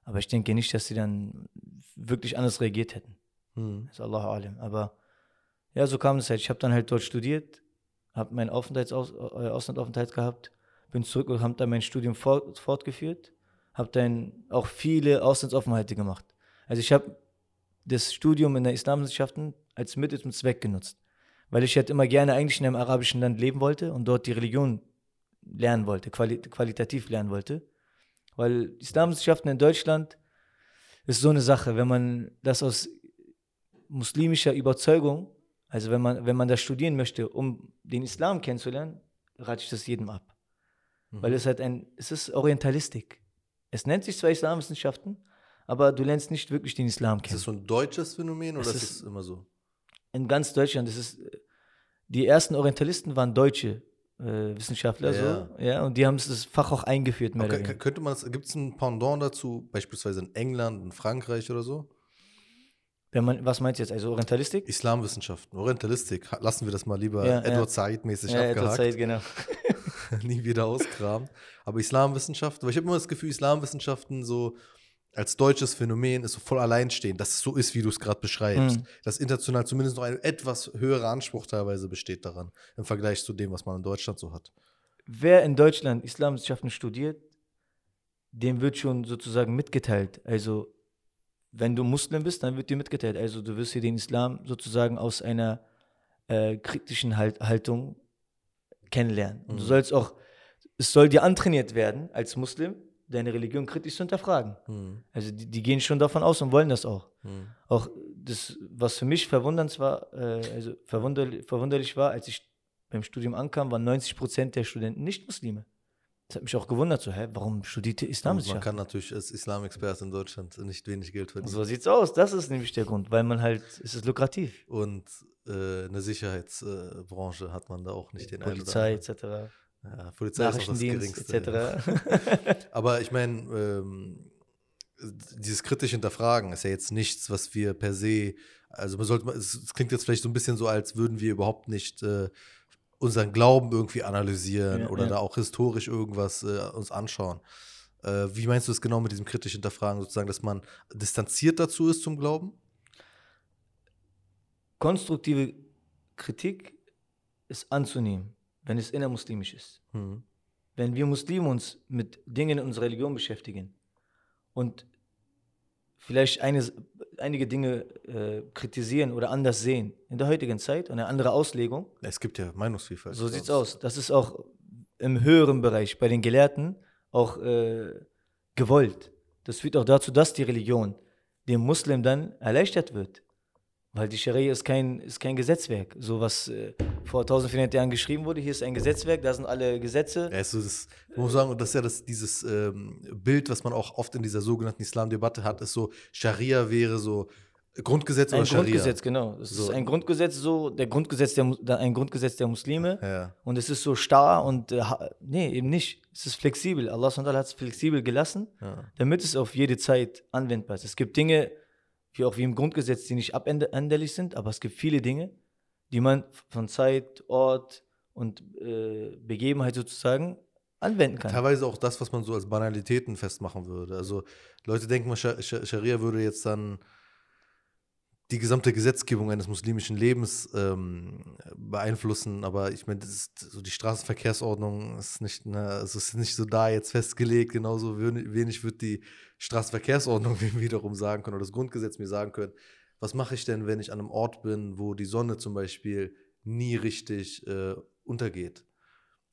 Aber ich denke nicht, dass sie dann wirklich anders reagiert hätten. Hm. Das ist Allah alim. Aber ja, so kam es halt. Ich habe dann halt dort studiert, habe meinen Aufenthaltsaus äh, Auslandaufenthalt gehabt, bin zurück und habe dann mein Studium fort, fortgeführt, habe dann auch viele Auslandsaufenthalte gemacht. Also ich habe das Studium in der Islamwissenschaften als Mittel zum Zweck genutzt, weil ich halt immer gerne eigentlich in einem arabischen Land leben wollte und dort die Religion lernen wollte, quali qualitativ lernen wollte. Weil Islamwissenschaften in Deutschland ist so eine Sache, wenn man das aus muslimischer Überzeugung, also wenn man, wenn man das studieren möchte, um den Islam kennenzulernen, rate ich das jedem ab. Mhm. Weil es halt ein, es ist Orientalistik. Es nennt sich zwar Islamwissenschaften, aber du lernst nicht wirklich den Islam Ist kennen. das so ein deutsches Phänomen oder Es ist ist- es immer so? In ganz Deutschland, das ist, die ersten Orientalisten waren deutsche äh, Wissenschaftler, Ja. so, ja, und die haben das Fach auch eingeführt, mehr weniger. könnte man gibt es ein Pendant dazu, beispielsweise in England, in Frankreich oder so? Man, was meinst du jetzt, also Orientalistik? Islamwissenschaften, Orientalistik, lassen wir das mal lieber Ja, ja. Edward Said-mäßig Ja, abgehakt, Zeit, genau. nie wieder auskramen. Aber Islamwissenschaften, weil ich habe immer das Gefühl, Islamwissenschaften so als deutsches Phänomen ist so voll alleinstehend, dass es so ist, wie du es gerade beschreibst. Mhm. Dass international zumindest noch ein etwas höherer Anspruch teilweise besteht daran, im Vergleich zu dem, was man in Deutschland so hat. Wer in Deutschland Islamwissenschaften studiert, dem wird schon sozusagen mitgeteilt. Also, wenn du Muslim bist, dann wird dir mitgeteilt. Also, du wirst hier den Islam sozusagen aus einer äh, kritischen halt Haltung kennenlernen. Und du Mhm. sollst auch, es soll dir antrainiert werden, als Muslim, deine Religion kritisch zu hinterfragen. Hm, Also, die, die gehen schon davon aus und wollen das auch. hm. Auch das, was für mich verwundernd war, äh, also verwunderlich, verwunderlich war, als ich beim Studium ankam, waren 90 Prozent der Studenten nicht Muslime. Das hat mich auch gewundert, so, hä, warum studiert ihr Und man Islamwissenschaft? kann natürlich als Islamexperte in Deutschland nicht wenig Geld verdienen. So sieht's aus, das ist nämlich der Grund, weil man halt, es ist lukrativ. Und äh, eine Sicherheitsbranche hat man da auch nicht den Polizei etc., Ja, Polizei ist auch das Geringste. Etc. Aber ich meine, ähm, dieses kritisch Hinterfragen ist ja jetzt nichts, was wir per se, also man sollte, es, es klingt jetzt vielleicht so ein bisschen so, als würden wir überhaupt nicht äh, unseren Glauben irgendwie analysieren Ja, oder ja. da auch historisch irgendwas äh, uns anschauen. Äh, wie meinst du es genau mit diesem kritisch Hinterfragen, sozusagen, dass man distanziert dazu ist zum Glauben? Konstruktive Kritik ist anzunehmen, wenn es innermuslimisch ist. Hm. wenn wir Muslime uns mit Dingen in unserer Religion beschäftigen und vielleicht eine, einige Dinge äh, kritisieren oder anders sehen in der heutigen Zeit, eine andere Auslegung, Es gibt ja Meinungsvielfalt. so sieht's aus. Das ist auch im höheren Bereich bei den Gelehrten auch äh, gewollt. Das führt auch dazu, dass die Religion dem Muslim dann erleichtert wird. Weil die Scharia ist kein, ist kein Gesetzwerk. So was äh, vor 1400 Jahren geschrieben wurde, hier ist ein Gesetzwerk, da sind alle Gesetze. Ja, ist so das, ich muss sagen, das ist ja das, dieses ähm, Bild, was man auch oft in dieser sogenannten Islamdebatte hat, ist so, Scharia wäre so Grundgesetz Ein oder Scharia. Grundgesetz, genau. Es So. ist ein Grundgesetz, so der Grundgesetz der, ein Grundgesetz der Muslime. Ja. Und es ist so starr und äh, nee, eben nicht. Es ist flexibel. Allah hat es flexibel gelassen, Ja. damit es auf jede Zeit anwendbar ist. Es gibt Dinge, wie auch wie im Grundgesetz, die nicht abänderlich sind, aber es gibt viele Dinge, die man von Zeit, Ort und äh, Begebenheit sozusagen anwenden kann. Teilweise auch das, was man so als Banalitäten festmachen würde. Also Leute denken, Scha Scha Scharia würde jetzt dann die gesamte Gesetzgebung eines muslimischen Lebens ähm, beeinflussen, aber ich meine, so die Straßenverkehrsordnung ist nicht, ne, also ist nicht so da jetzt festgelegt, genauso wenig wird die Straßenverkehrsordnung wiederum sagen können oder das Grundgesetz mir sagen können, was mache ich denn, wenn ich an einem Ort bin, wo die Sonne zum Beispiel nie richtig äh, untergeht?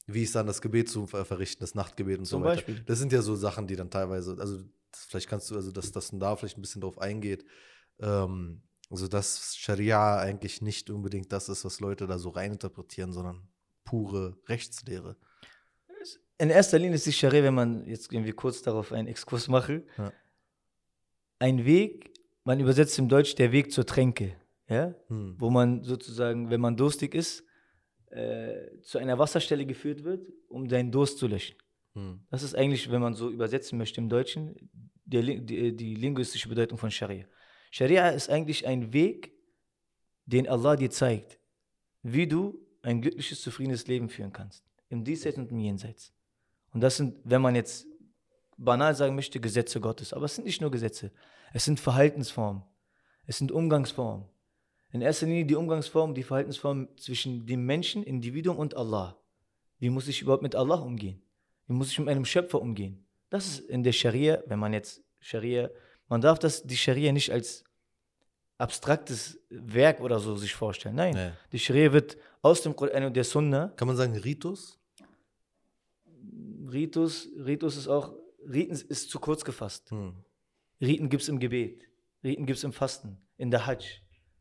Wie ist dann das Gebet zu verrichten, das Nachtgebet und Zum so weiter. Beispiel. Das sind ja so Sachen, die dann teilweise, also vielleicht kannst du, also dass das da vielleicht ein bisschen drauf eingeht, ähm, also dass Scharia eigentlich nicht unbedingt das ist, was Leute da so reininterpretieren, sondern pure Rechtslehre. In erster Linie ist die Scharia, wenn man jetzt irgendwie kurz darauf einen Exkurs mache, Ja. ein Weg, man übersetzt im Deutsch der Weg zur Tränke, ja? Hm. wo man sozusagen, wenn man durstig ist, äh, zu einer Wasserstelle geführt wird, um seinen Durst zu löschen. Hm. Das ist eigentlich, wenn man so übersetzen möchte im Deutschen, der, die, die linguistische Bedeutung von Scharia. Scharia ist eigentlich ein Weg, den Allah dir zeigt, wie du ein glückliches, zufriedenes Leben führen kannst. Im Diesseits und im Jenseits. Und das sind, wenn man jetzt banal sagen möchte, Gesetze Gottes. Aber es sind nicht nur Gesetze. Es sind Verhaltensformen. Es sind Umgangsformen. In erster Linie die Umgangsform, die Verhaltensform zwischen dem Menschen, Individuum und Allah. Wie muss ich überhaupt mit Allah umgehen? Wie muss ich mit einem Schöpfer umgehen? Das ist in der Scharia, wenn man jetzt Scharia, man darf das, die Scharia nicht als abstraktes Werk oder so sich vorstellen. Nein, Nee. die Scharia wird aus dem Koran und der Sunna, Kann man sagen Ritus? Ritus, Ritus ist auch, Riten ist zu kurz gefasst. Hm. Riten gibt es im Gebet, Riten gibt es im Fasten, in der Hajj,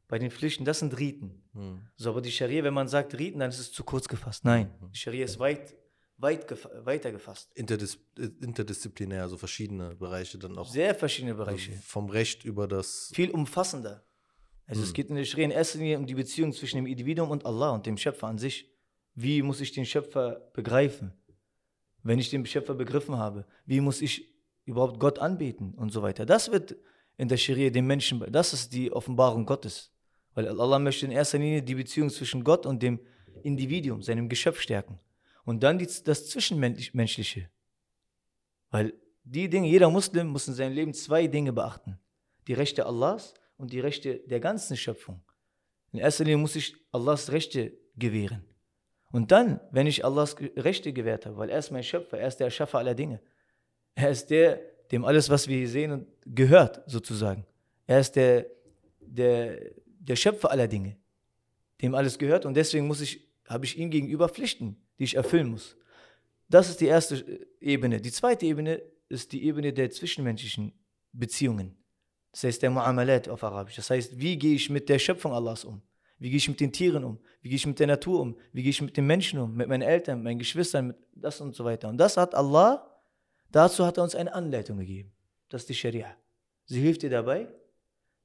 bei den Pflichten, das sind Riten. Hm. So, aber die Scharia, wenn man sagt Riten, dann ist es zu kurz gefasst. Nein, Mhm. die Scharia ist weit, weit gefa weiter gefasst. Interdis äh, interdisziplinär, also verschiedene Bereiche dann auch. Sehr verschiedene Bereiche. Vom Recht über das. Viel umfassender. Also es Hm. geht in der Scharia in erster Linie um die Beziehung zwischen dem Individuum und Allah und dem Schöpfer an sich. Wie muss ich den Schöpfer begreifen? Wenn ich den Schöpfer begriffen habe, wie muss ich überhaupt Gott anbeten und so weiter. Das wird in der Scharia dem Menschen, das ist die Offenbarung Gottes. Weil Allah möchte in erster Linie die Beziehung zwischen Gott und dem Individuum, seinem Geschöpf stärken. Und dann die, das Zwischenmenschliche. Weil die Dinge, jeder Muslim muss in seinem Leben zwei Dinge beachten. Die Rechte Allahs und die Rechte der ganzen Schöpfung. In erster Linie muss ich Allahs Rechte gewähren. Und dann, wenn ich Allahs Rechte gewährt habe, weil er ist mein Schöpfer, er ist der Erschaffer aller Dinge. Er ist der, dem alles, was wir hier sehen, gehört, sozusagen. Er ist der, der, der Schöpfer aller Dinge, dem alles gehört. Und deswegen muss ich, habe ich ihm gegenüber Pflichten, die ich erfüllen muss. Das ist die erste äh, Ebene. Die zweite Ebene ist die Ebene der zwischenmenschlichen Beziehungen. Das heißt der Mu'amalat auf Arabisch. Das heißt, wie gehe ich mit der Schöpfung Allahs um? Wie gehe ich mit den Tieren um? Wie gehe ich mit der Natur um? Wie gehe ich mit den Menschen um? Mit meinen Eltern, meinen Geschwistern, mit das und so weiter. Und das hat Allah, dazu hat er uns eine Anleitung gegeben. Das ist die Scharia. Sie hilft dir dabei,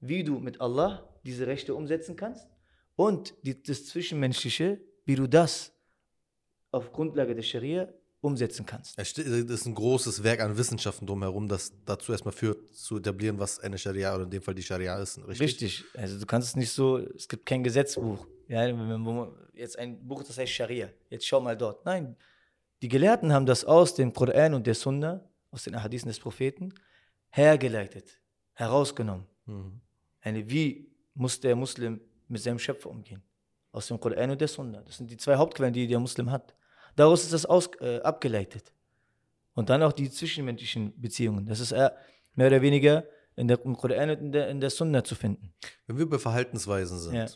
wie du mit Allah diese Rechte umsetzen kannst und die, das Zwischenmenschliche, wie du das auf Grundlage der Scharia umsetzen kannst. Das ist ein großes Werk an Wissenschaften drumherum, das dazu erstmal führt, zu etablieren, was eine Scharia oder in dem Fall die Scharia ist. Richtig? Richtig. Also du kannst es nicht so, es gibt kein Gesetzbuch. Ja, jetzt ein Buch, das heißt Scharia. Jetzt schau mal dort. Nein, die Gelehrten haben das aus dem Koran und der Sunna, aus den Ahadithen des Propheten, hergeleitet, herausgenommen. Mhm. Eine, wie muss der Muslim mit seinem Schöpfer umgehen? Aus dem Koran und der Sunna. Das sind die zwei Hauptquellen, die der Muslim hat. Daraus ist das aus, äh, abgeleitet. Und dann auch die zwischenmenschlichen Beziehungen. Das ist äh, mehr oder weniger in der, im Koran und in der, in der Sunna zu finden. Wenn wir bei Verhaltensweisen sind Ja.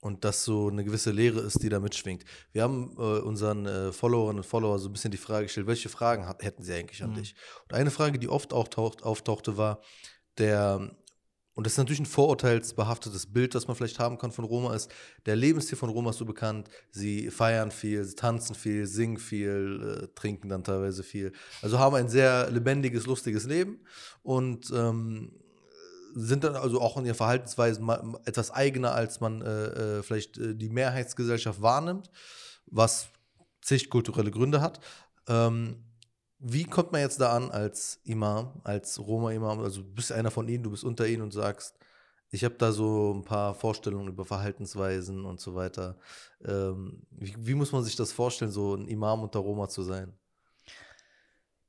und das so eine gewisse Lehre ist, die da mitschwingt. Wir haben äh, unseren äh, Followerinnen und Follower so ein bisschen die Frage gestellt, welche Fragen hat, hätten sie eigentlich an Mhm. dich? Und eine Frage, die oft auftaucht, auftauchte, war der, und das ist natürlich ein vorurteilsbehaftetes Bild, das man vielleicht haben kann von Roma, ist, der Lebensstil von Roma ist so bekannt, sie feiern viel, sie tanzen viel, singen viel, äh, trinken dann teilweise viel. Also haben ein sehr lebendiges, lustiges Leben und ähm, sind dann also auch in ihren Verhaltensweisen etwas eigener, als man äh, äh, vielleicht äh, die Mehrheitsgesellschaft wahrnimmt, was zig kulturelle Gründe hat. Ähm, wie kommt man jetzt da an als Imam, als Roma-Imam? Also du bist einer von ihnen, du bist unter ihnen und sagst, Ich habe da so ein paar Vorstellungen über Verhaltensweisen und so weiter. Ähm, wie, wie, muss man sich das vorstellen, so ein Imam unter Roma zu sein?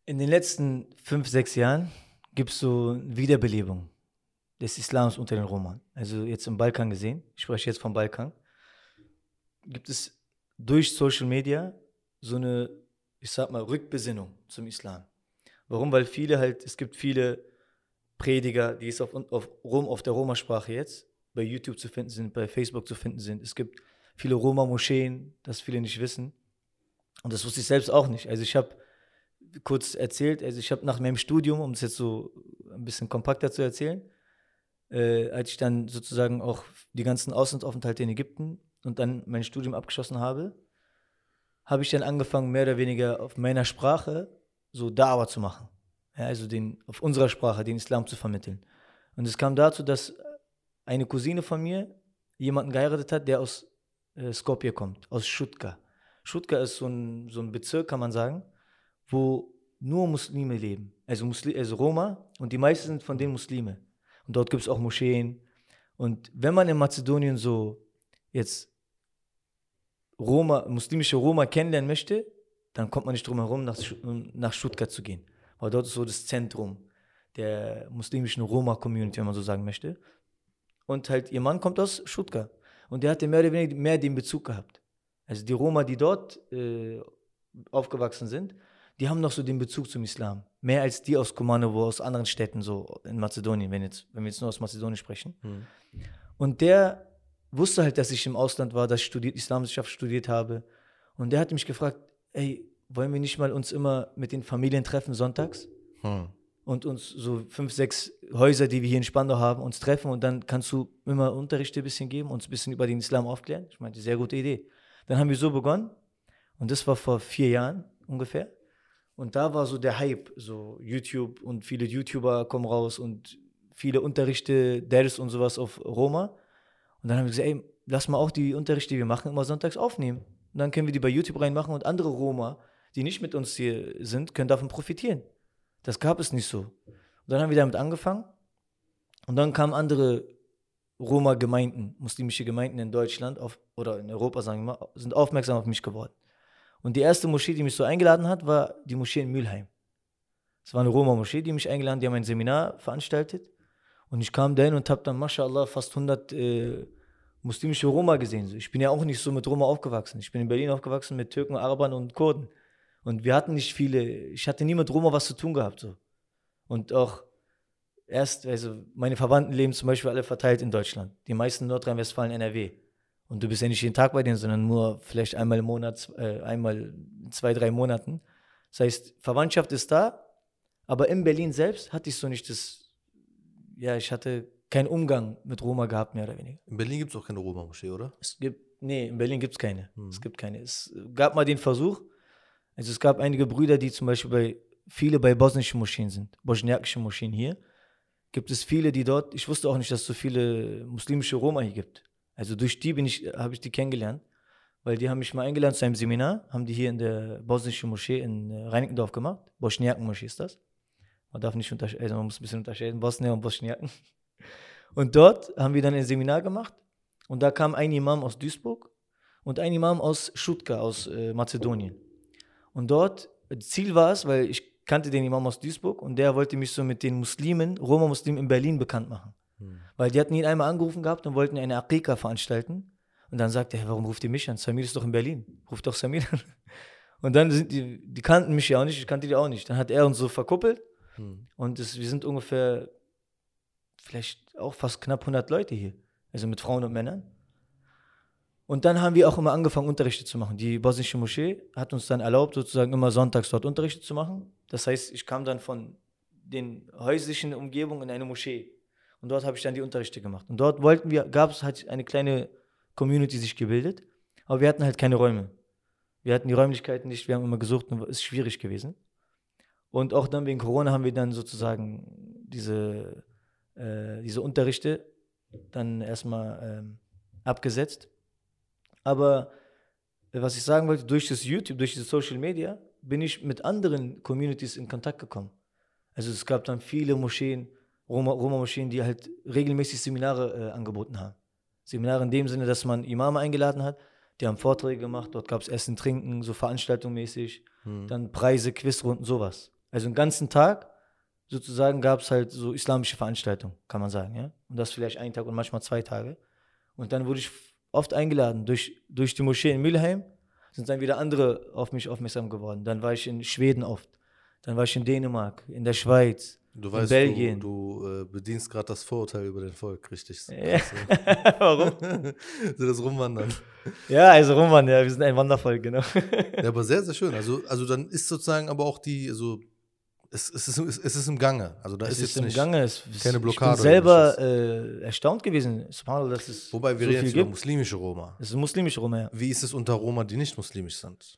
In den letzten fünf, sechs Jahren gibt es so Wiederbelebung des Islams unter den Roma. Also jetzt im Balkan gesehen, ich spreche jetzt vom Balkan, gibt es durch Social Media so eine, ich sag mal, Rückbesinnung zum Islam. Warum? Weil viele halt, es gibt viele Prediger, die es auf, auf, Rom, auf der Roma-Sprache jetzt bei YouTube zu finden sind, bei Facebook zu finden sind. Es gibt viele Roma-Moscheen, das viele nicht wissen. Und das wusste ich selbst auch nicht. Also ich habe kurz erzählt, also ich habe nach meinem Studium, um es jetzt so ein bisschen kompakter zu erzählen, äh, als ich dann sozusagen auch die ganzen Auslandsaufenthalte in Ägypten und dann mein Studium abgeschlossen habe, habe ich dann angefangen, mehr oder weniger auf meiner Sprache so Dauer zu machen. Ja, also den, auf unserer Sprache den Islam zu vermitteln. Und es kam dazu, dass eine Cousine von mir jemanden geheiratet hat, der aus äh, Skopje kommt, aus Schutka. Schutka ist so ein, so ein Bezirk, kann man sagen, wo nur Muslime leben. Also, Musli also Roma und die meisten sind von denen Muslime. Und dort gibt es auch Moscheen. Und wenn man in Mazedonien so jetzt Roma, muslimische Roma kennenlernen möchte, dann kommt man nicht drum herum, nach, nach Stuttgart zu gehen. Weil dort ist so das Zentrum der muslimischen Roma-Community, wenn man so sagen möchte. Und halt, ihr Mann kommt aus Stuttgart. Und der hatte mehr oder weniger mehr den Bezug gehabt. Also die Roma, die dort äh, aufgewachsen sind, die haben noch so den Bezug zum Islam. Mehr als die aus Kumanovo, aus anderen Städten, so in Mazedonien, wenn, jetzt, wenn wir jetzt nur aus Mazedonien sprechen. Mhm. Und der wusste halt, dass ich im Ausland war, dass ich studiert, Islamwissenschaft studiert habe. Und der hat mich gefragt, ey, wollen wir nicht mal uns immer mit den Familien treffen sonntags? Hm. Und uns so fünf, sechs Häuser, die wir hier in Spandau haben, uns treffen und dann kannst du immer Unterrichte ein bisschen geben, uns ein bisschen über den Islam aufklären. Ich meinte, sehr gute Idee. Dann haben wir so begonnen und das war vor vier Jahren ungefähr. Und da war so der Hype, so YouTube und viele YouTuber kommen raus und viele Unterrichte, Ders und sowas auf Roma. Und dann haben wir gesagt, ey, lass mal auch die Unterrichte, die wir machen, immer sonntags aufnehmen. Und dann können wir die bei YouTube reinmachen und andere Roma, die nicht mit uns hier sind, können davon profitieren. Das gab es nicht so. Und dann haben wir damit angefangen. Und dann kamen andere Roma-Gemeinden, muslimische Gemeinden in Deutschland auf, oder in Europa, sagen wir mal, sind aufmerksam auf mich geworden. Und die erste Moschee, die mich so eingeladen hat, war die Moschee in Mülheim. Es war eine Roma-Moschee, die mich eingeladen hat, die haben ein Seminar veranstaltet. Und ich kam dahin und habe dann, mashallah, fast 100 äh, muslimische Roma gesehen. Ich bin ja auch nicht so mit Roma aufgewachsen. Ich bin in Berlin aufgewachsen mit Türken, Arabern und Kurden. Und wir hatten nicht viele, ich hatte nie mit Roma was zu tun gehabt. So. Und auch erst, also meine Verwandten leben zum Beispiel alle verteilt in Deutschland. Die meisten Nordrhein-Westfalen, NRW. Und du bist ja nicht jeden Tag bei denen, sondern nur vielleicht einmal im Monat, äh, einmal in zwei, drei Monaten. Das heißt, Verwandtschaft ist da, aber in Berlin selbst hatte ich so nicht das, ja, ich hatte keinen Umgang mit Roma gehabt, mehr oder weniger. In Berlin gibt es auch keine Roma-Moschee, oder? Es gibt, nee, in Berlin gibt es keine. Hm. Es gibt keine. Es gab mal den Versuch, also es gab einige Brüder, die zum Beispiel bei, viele bei bosnischen Moscheen sind, bosniakischen Moscheen hier. Gibt es viele, die dort, ich wusste auch nicht, dass es so viele muslimische Roma hier gibt. Also durch die bin ich, habe ich die kennengelernt, weil die haben mich mal eingeladen zu einem Seminar, haben die hier in der bosnischen Moschee in äh, Reinickendorf gemacht. Bosniaken-Moschee ist das. Man darf nicht unterscheiden, also man muss ein bisschen unterscheiden, Bosnier und Bosniaken. Und dort haben wir dann ein Seminar gemacht und da kam ein Imam aus Duisburg und ein Imam aus Schutka, aus äh, Mazedonien. Und dort, Ziel war es, weil ich kannte den Imam aus Duisburg und der wollte mich so mit den Muslimen, Roma-Muslimen in Berlin bekannt machen. Hm. Weil die hatten ihn einmal angerufen gehabt und wollten eine Akika veranstalten. Und dann sagte er, warum ruft ihr mich an? Samir ist doch in Berlin. Ruft doch Samir an. Und dann sind die, die kannten mich ja auch nicht, ich kannte die auch nicht. Dann hat er uns so verkuppelt. Hm. Und es, wir sind ungefähr, vielleicht auch fast knapp 100 Leute hier. Also mit Frauen und Männern. Und dann haben wir auch immer angefangen, Unterrichte zu machen. Die bosnische Moschee hat uns dann erlaubt, sozusagen immer sonntags dort Unterrichte zu machen. Das heißt, ich kam dann von den häuslichen Umgebungen in eine Moschee. Und dort habe ich dann die Unterrichte gemacht. Und dort wollten wir, gab es halt eine kleine Community sich gebildet, aber wir hatten halt keine Räume. Wir hatten die Räumlichkeiten nicht, wir haben immer gesucht und es ist schwierig gewesen. Und auch dann wegen Corona haben wir dann sozusagen diese, äh, diese Unterrichte dann erstmal ähm, abgesetzt. Aber äh, was ich sagen wollte, durch das YouTube, durch diese Social Media, bin ich mit anderen Communities in Kontakt gekommen. Also es gab dann viele Moscheen, Roma- Roma-Moscheen, die halt regelmäßig Seminare äh, angeboten haben. Seminare in dem Sinne, dass man Imame eingeladen hat, die haben Vorträge gemacht, dort gab es Essen, Trinken, so veranstaltungsmäßig, Hm. dann Preise, Quizrunden, sowas. Also den ganzen Tag sozusagen gab es halt so islamische Veranstaltungen, kann man sagen, ja. Und das vielleicht einen Tag und manchmal zwei Tage. Und dann wurde ich oft eingeladen durch, durch die Moschee in Mülheim, sind dann wieder andere auf mich aufmerksam geworden. Dann war ich in Schweden oft, dann war ich in Dänemark, in der Schweiz, Du in weißt, Belgien. du, du äh, bedienst gerade das Vorurteil über den Volk, richtig? Ja. Warum? so das Rumwandern. Ja, also Roman, ja, wir sind ein Wandervolk, genau. Ja, aber sehr, sehr schön. Also, also dann ist sozusagen aber auch die, also es, es, ist, es ist im Gange. Also da Es ist ist jetzt im nicht. Gange. Es, keine Blockade Ich bin selber äh, erstaunt gewesen, subhanallah, dass es Wobei wir so reden jetzt über muslimische Roma. Es ist muslimische Roma, ja. Wie ist es unter Roma, die nicht muslimisch sind?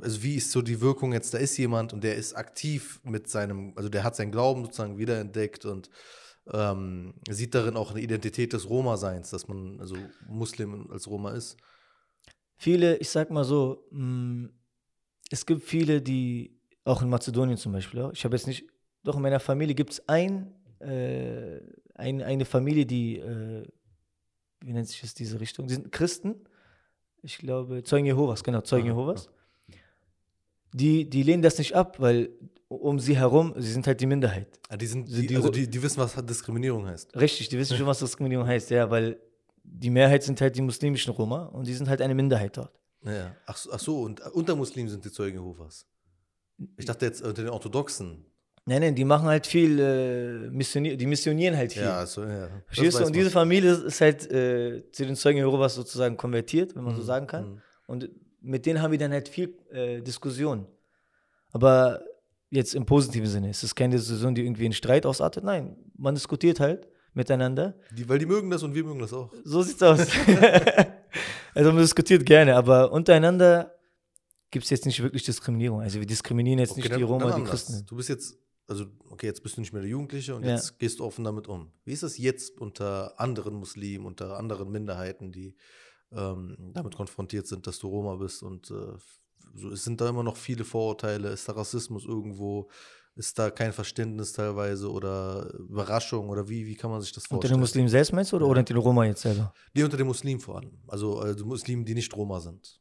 Also wie ist so die Wirkung jetzt? Da ist jemand und der ist aktiv mit seinem, also der hat seinen Glauben sozusagen wiederentdeckt und ähm, sieht darin auch eine Identität des Roma-Seins, dass man also Muslim als Roma ist. Viele, ich sag mal so, mh, es gibt viele, die, auch in Mazedonien zum Beispiel, ich habe jetzt nicht, doch in meiner Familie gibt es ein, äh, ein, eine Familie, die, äh, wie nennt sich das, diese Richtung? Die sind Christen, ich glaube, Zeugen Jehovas, genau, Zeugen Aha, Jehovas. Die, die lehnen das nicht ab, weil um sie herum, sie sind halt die Minderheit. Ah, die, sind, Also die, also die, die wissen, was Diskriminierung heißt. Richtig, die wissen schon, was Diskriminierung heißt, ja, weil die Mehrheit sind halt die muslimischen Roma und die sind halt eine Minderheit dort. Ja. Ach, so- ach so, und unter Muslimen sind die Zeugen Jehovas. Ich dachte jetzt unter den Orthodoxen. Nein, nein, die machen halt viel, äh, missionier die missionieren halt viel. Ja, also, ja. Verstehst du? Und diese. Familie ist halt äh, zu den Zeugen Jehovas sozusagen konvertiert, wenn man so Mhm, sagen kann. mhm. Und mit denen haben wir dann halt viel äh, Diskussion. Aber jetzt im positiven Sinne. Es ist keine Diskussion, die irgendwie in Streit ausartet. Nein, man diskutiert halt miteinander. Die, weil die mögen das und wir mögen das auch. So sieht's aus. also man diskutiert gerne, aber untereinander gibt es jetzt nicht wirklich Diskriminierung. Also wir diskriminieren jetzt nicht dann- die Roma, die. Christen. Du bist jetzt, also, okay, jetzt bist du nicht mehr der Jugendliche und Ja. jetzt gehst du offen damit um. Wie ist das jetzt unter anderen Muslimen, unter anderen Minderheiten, die ähm, damit konfrontiert sind, dass du Roma bist und äh, so, es sind da immer noch viele Vorurteile, ist da Rassismus irgendwo, ist da kein Verständnis teilweise oder Überraschung oder wie, wie kann man sich das Unter vorstellen? den Muslimen selbst meinst du oder Ja. unter den Roma jetzt selber? Nee, unter den Muslimen vor allem. Also, also Muslimen, die nicht Roma sind.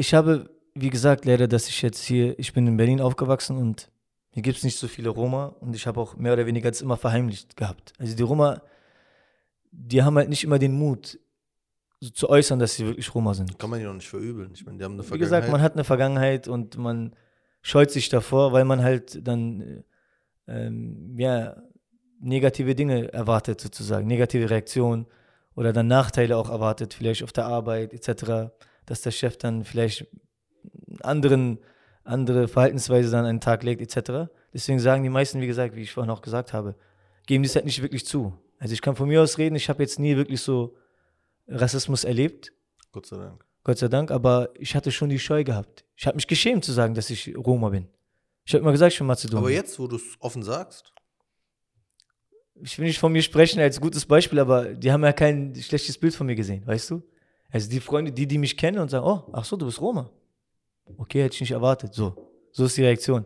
Ich habe, wie gesagt, leider, dass ich jetzt hier, ich bin in Berlin aufgewachsen und hier gibt es nicht so viele Roma und ich habe auch mehr oder weniger das immer verheimlicht gehabt. Also die Roma, die haben halt nicht immer den Mut, so zu äußern, dass sie wirklich Roma sind. Kann man ja noch nicht verübeln. Ich meine, die haben eine Wie gesagt, man Vergangenheit. hat eine Vergangenheit und man scheut sich davor, weil man halt dann äh, ähm, ja, negative Dinge erwartet, sozusagen, negative Reaktionen oder dann Nachteile auch erwartet, vielleicht auf der Arbeit etc., dass der Chef dann vielleicht anderen, andere Verhaltensweise dann an den Tag legt etc. Deswegen sagen die meisten, wie gesagt, wie ich vorhin auch gesagt habe, geben das halt nicht wirklich zu. Also ich kann von mir aus reden, ich habe jetzt nie wirklich so Rassismus erlebt, Gott sei Dank. Gott sei Dank, aber ich hatte schon die Scheu gehabt. Ich habe mich geschämt zu sagen, dass ich Roma bin. Ich habe immer gesagt, ich bin Mazedonier. Aber jetzt, wo du es offen sagst, Ich will nicht von mir sprechen als gutes Beispiel, aber die haben ja kein schlechtes Bild von mir gesehen, weißt du? Also die Freunde, die, die mich kennen und sagen, oh, ach so, du bist Roma. Okay, hätte ich nicht erwartet. So, so ist die Reaktion.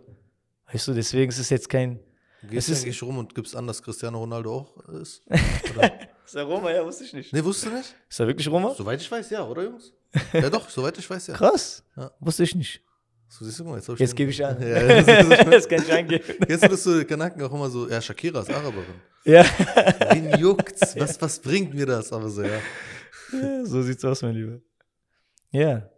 Weißt du, deswegen ist es jetzt kein... gehst Es ist- eigentlich rum und gibst an, dass Cristiano Ronaldo auch ist? Ist er Roma? Ja, wusste ich nicht. nee, wusstest du nicht? Ist er wirklich Roma? Soweit ich weiß, ja, oder Jungs? Ja doch, soweit ich weiß, ja. Krass. Ja. Wusste ich nicht. So, siehst du mal, jetzt, hab Jetzt den- gebe ich an. Ja, schlimm. das kann ich angeben. Jetzt würdest du Kanaken auch immer so, ja, Shakira ist Araberin. Ja. Wen juckt's? Was, was bringt mir das? Aber so, ja. Ja, so sieht's aus, mein Lieber. Ja.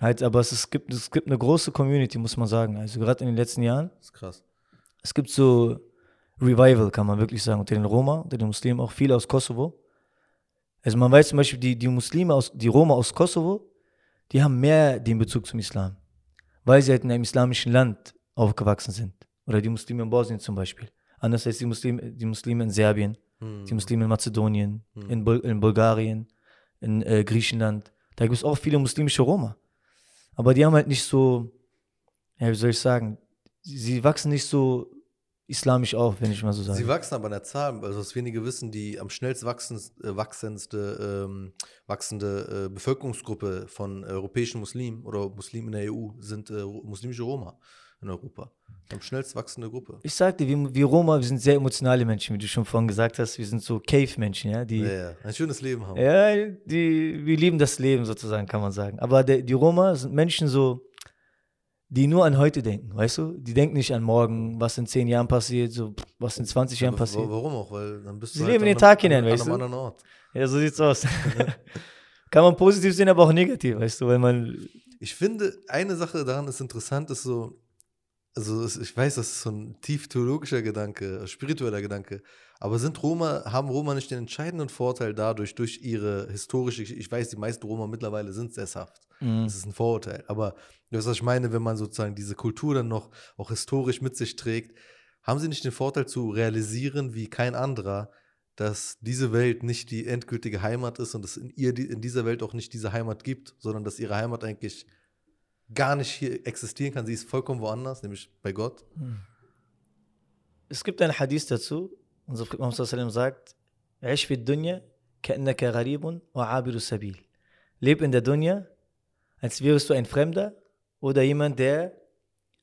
Halt, aber es, ist, gibt, es gibt eine große Community, muss man sagen. Also gerade in den letzten Jahren. Das ist krass. Es gibt so Revival, kann man wirklich sagen, unter den Roma, unter den Muslimen, auch viele aus Kosovo. Also man weiß zum Beispiel, die, die Muslime, aus, die Roma aus Kosovo, die haben mehr den Bezug zum Islam. Weil sie halt in einem islamischen Land aufgewachsen sind. Oder die Muslime in Bosnien zum Beispiel. Anders als die Muslime, die Muslime in Serbien, Hm. die Muslime in Mazedonien, Hm. in, Bul in Bulgarien, in äh, Griechenland. Da gibt es auch viele muslimische Roma. Aber die haben halt nicht so, ja, wie soll ich sagen, sie, wachsen nicht so islamisch auf, wenn ich mal so sage. Sie wachsen aber in der Zahl, also was wenige wissen, die am schnellst wachsendst, äh, wachsendste, ähm, wachsende äh, Bevölkerungsgruppe von europäischen Muslimen oder Muslimen in der EU sind äh, muslimische Roma in Europa. Am schnellst wachsende Gruppe. Ich sagte, wir, wir Roma, wir sind sehr emotionale Menschen, wie du schon vorhin gesagt hast. Wir sind so Cave-Menschen, ja, die Ja, ja, ein schönes Leben haben. Ja, die, wir lieben das Leben sozusagen, kann man sagen. Aber der, die Roma sind Menschen so, die nur an heute denken, weißt du? Die denken nicht an morgen, was in zehn Jahren passiert, so was in 20 Jahren passiert. Warum auch? Weil dann bist du Sie halt leben an den einem- Tag hinein, an weißt einem du? anderen Ort. Ja, so sieht's aus. kann man positiv sehen, aber auch negativ, weißt du? Weil man, Ich finde, eine Sache daran ist interessant, ist so, also ich weiß, das ist so ein tief theologischer Gedanke, spiritueller Gedanke, aber sind Roma, haben Roma nicht den entscheidenden Vorteil dadurch, durch ihre historische, ich weiß, die meisten Roma mittlerweile sind sesshaft. Mhm. Das ist ein Vorurteil. Aber du weißt, was ich meine, wenn man sozusagen diese Kultur dann noch auch historisch mit sich trägt, haben sie nicht den Vorteil zu realisieren, wie kein anderer, dass diese Welt nicht die endgültige Heimat ist und es in ihr in dieser Welt auch nicht diese Heimat gibt, sondern dass ihre Heimat eigentlich gar nicht hier existieren kann. Sie ist vollkommen woanders, nämlich bei Gott. es gibt einen Hadith dazu, unser Prophet Muhammad sallallahu alaihi wasallam sagt, عيش في الدنيا كأنك غريب وعابر السبيل. Leb in der Dunya, als wärst du ein Fremder oder jemand, der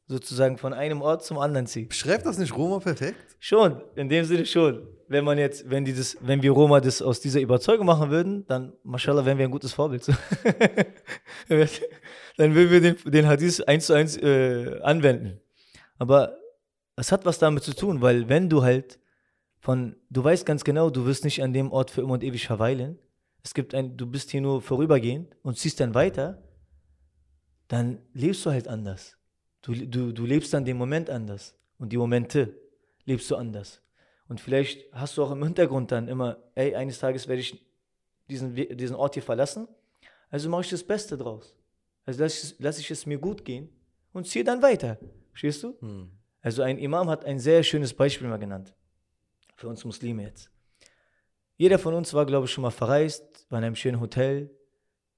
sozusagen von einem Ort zum anderen zieht. Beschreibt das nicht Roma perfekt? Schon, in dem Sinne schon. Wenn man jetzt, wenn die das, wenn wir Roma das aus dieser Überzeugung machen würden, dann, mashallah, wären wir ein gutes Vorbild. Dann würden wir den, den Hadith eins zu eins äh, anwenden. Aber es hat was damit zu tun, weil wenn du halt von, du weißt ganz genau, du wirst nicht an dem Ort für immer und ewig verweilen. Es gibt ein, du bist hier nur vorübergehend und ziehst dann weiter, dann lebst du halt anders. Du, du, du lebst dann den Moment anders. Und die Momente lebst du anders. Und vielleicht hast du auch im Hintergrund dann immer, ey, eines Tages werde ich diesen, diesen Ort hier verlassen. Also mache ich das Beste draus. Also lasse ich, lass ich es mir gut gehen und ziehe dann weiter. Verstehst du? Hm. Also ein Imam hat ein sehr schönes Beispiel mal genannt. Für uns Muslime jetzt. Jeder von uns war, glaube ich, schon mal verreist, war in einem schönen Hotel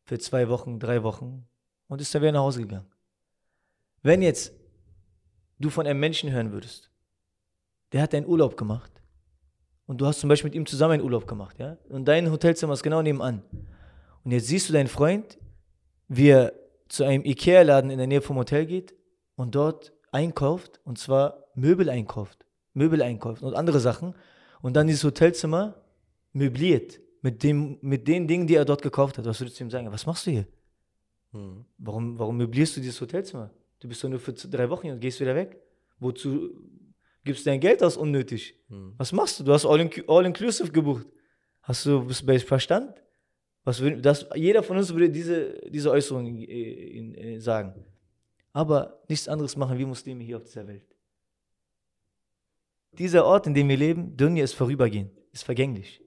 für zwei Wochen, drei Wochen und ist dann wieder nach Hause gegangen. Wenn jetzt du von einem Menschen hören würdest, der hat einen Urlaub gemacht und du hast zum Beispiel mit ihm zusammen einen Urlaub gemacht, ja, und dein Hotelzimmer ist genau nebenan. Und jetzt siehst du deinen Freund, wie er zu einem Ikea-Laden in der Nähe vom Hotel geht und dort einkauft, und zwar Möbel einkauft, Möbel einkauft und andere Sachen und dann dieses Hotelzimmer möbliert mit, dem, mit den Dingen, die er dort gekauft hat. Was würdest du ihm sagen? Was machst du hier? Hm. Warum, warum möblierst du dieses Hotelzimmer? Du bist doch nur für drei Wochen hier und gehst wieder weg. Wozu gibst du dein Geld aus unnötig? Hm. Was machst du? Du hast All-Inclusive all inclusive gebucht. Hast du bist bei Verstand? Was würd, das, jeder von uns würde diese, diese Äußerung äh, äh, sagen. Aber nichts anderes machen wir Muslime hier auf dieser Welt. Dieser Ort, in dem wir leben, Dunya ist vorübergehend, ist vergänglich.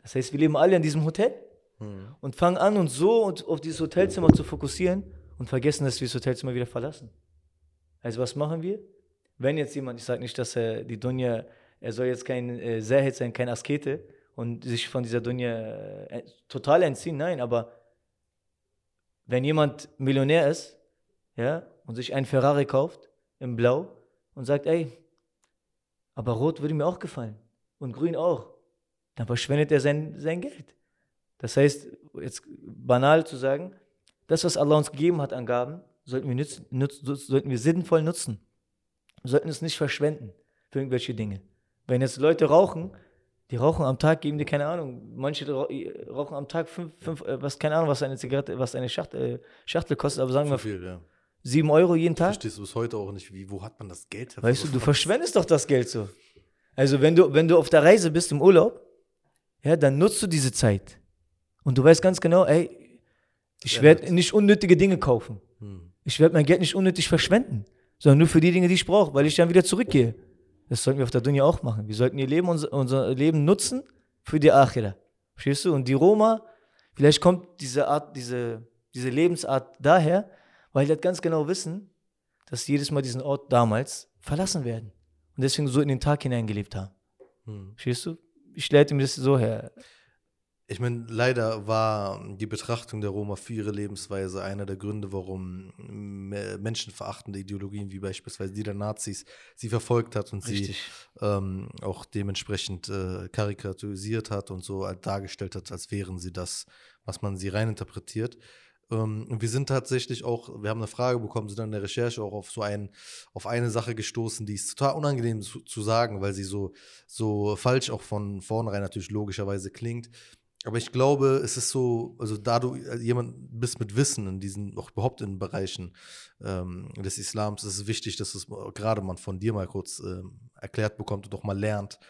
Das heißt, wir leben alle in diesem Hotel Hm. und fangen an, uns so und auf dieses Hotelzimmer zu fokussieren und vergessen, dass wir das Hotelzimmer wieder verlassen. Also was machen wir? Wenn jetzt jemand, ich sage nicht, dass er die Dunja, er soll jetzt kein äh, Zahid sein, kein Askete und sich von dieser Dunja äh, total entziehen, nein, aber wenn jemand Millionär ist, ja, und sich einen Ferrari kauft, im Blau, und sagt, ey, aber Rot würde mir auch gefallen und Grün auch, dann verschwendet er sein, sein Geld. Das heißt, jetzt banal zu sagen, das, was Allah uns gegeben hat an Gaben, sollten wir, nützen, nutz, sollten wir sinnvoll nutzen. Wir sollten es nicht verschwenden für irgendwelche Dinge. Wenn jetzt Leute rauchen, die rauchen am Tag, geben dir keine Ahnung, manche rau- rauchen am Tag fünf, fünf äh, was, keine Ahnung, was eine Zigarette, was eine Schachtel, äh, Schachtel kostet, aber sagen wir viel, ja. sieben Euro jeden Tag. Verstehst du bis heute auch nicht, wie, wo hat man das Geld Weißt du, du verschwendest doch das Geld so. Also wenn du, wenn du auf der Reise bist im Urlaub, ja, dann nutzt du diese Zeit. Und du weißt ganz genau, ey, ich Ja, werde nicht unnötige Dinge kaufen. Hm. Ich werde mein Geld nicht unnötig verschwenden, sondern nur für die Dinge, die ich brauche, weil ich dann wieder zurückgehe. Das sollten wir auf der Dunya auch machen. Wir sollten ihr Leben, unser, unser Leben nutzen für die Akhira. Verstehst du? Und die Roma, vielleicht kommt diese Art, diese, diese Lebensart daher, weil die halt ganz genau wissen, dass sie jedes Mal diesen Ort damals verlassen werden. Und deswegen so in den Tag hineingelebt haben. Hm. Verstehst du? Ich leite mir das so her. Ich meine, leider war die Betrachtung der Roma für ihre Lebensweise einer der Gründe, warum me- menschenverachtende Ideologien wie beispielsweise die der Nazis sie verfolgt hat und Richtig. sie ähm, auch dementsprechend äh, karikaturisiert hat und so dargestellt hat, als wären sie das, was man sie reininterpretiert. Ähm, wir sind tatsächlich auch, wir haben eine Frage bekommen, sind dann in der Recherche auch auf so ein, auf eine Sache gestoßen, die ist total unangenehm zu, zu sagen, weil sie so, so falsch auch von vornherein natürlich logischerweise klingt. Aber ich glaube, es ist so, also da du jemand bist mit Wissen in diesen, auch überhaupt in Bereichen ähm, des Islams, ist es wichtig, dass es gerade man von dir mal kurz ähm, erklärt bekommt und auch mal lernt,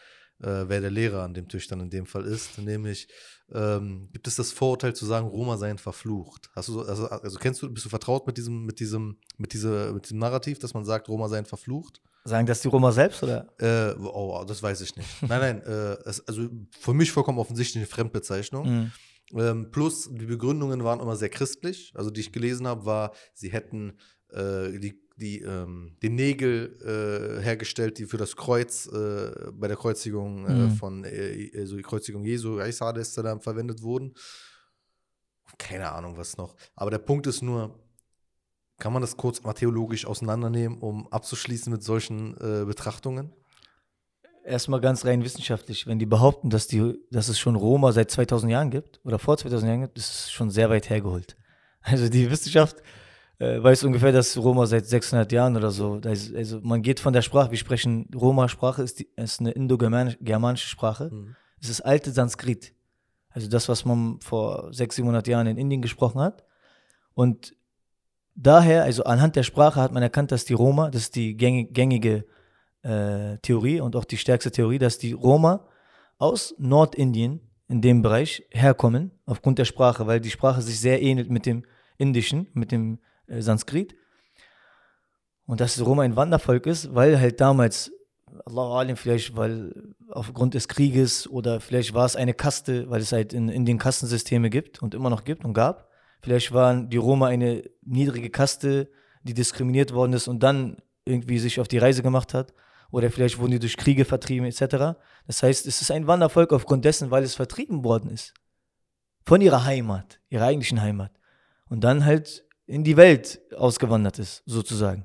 äh, wer der Lehrer an dem Tisch dann in dem Fall ist. Nämlich ähm, gibt es das Vorurteil zu sagen, Roma seien verflucht. Hast du so, also, also kennst du, bist du vertraut mit diesem, mit diesem, mit dieser, mit diesem Narrativ, dass man sagt, Roma seien verflucht? Sagen das die Roma selbst oder? Äh, oh, das weiß ich nicht. Nein, nein, äh, es, also für mich vollkommen offensichtlich eine Fremdbezeichnung. Mhm. Ähm, plus die Begründungen waren immer sehr christlich. Also die ich gelesen habe, war, sie hätten äh, die, die, ähm, die Nägel äh, hergestellt, die für das Kreuz äh, bei der Kreuzigung äh, Mhm. von äh, also die Kreuzigung Jesu, Isa a.s. verwendet wurden. Keine Ahnung, was noch. Aber der Punkt ist nur, kann man das kurz mal theologisch auseinandernehmen, um abzuschließen mit solchen äh, Betrachtungen? Erstmal ganz rein wissenschaftlich. Wenn die behaupten, dass, die, dass es schon Roma seit 2000 Jahren gibt oder vor 2000 Jahren gibt, ist es schon sehr weit hergeholt. Also die Wissenschaft äh, weiß ungefähr, dass Roma seit 600 Jahren oder so, ist, also man geht von der Sprache, wir sprechen, Roma-Sprache ist, die, ist eine indogermanische Sprache. Mhm. Es ist alte Sanskrit. Also das, was man vor 600, 700 Jahren in Indien gesprochen hat. Und daher, also anhand der Sprache hat man erkannt, dass die Roma, das ist die gängig, gängige äh, Theorie und auch die stärkste Theorie, dass die Roma aus Nordindien in dem Bereich herkommen, aufgrund der Sprache, weil die Sprache sich sehr ähnelt mit dem Indischen, mit dem äh, Sanskrit. Und dass Roma ein Wandervolk ist, weil halt damals, Allahu Alim, vielleicht weil aufgrund des Krieges oder vielleicht war es eine Kaste, weil es halt in Indien Kastensysteme gibt und immer noch gibt und gab. Vielleicht waren die Roma eine niedrige Kaste, die diskriminiert worden ist und dann irgendwie sich auf die Reise gemacht hat. Oder vielleicht wurden die durch Kriege vertrieben etc. Das heißt, es ist ein Wandervolk aufgrund dessen, weil es vertrieben worden ist. Von ihrer Heimat, ihrer eigentlichen Heimat. Und dann halt in die Welt ausgewandert ist, sozusagen.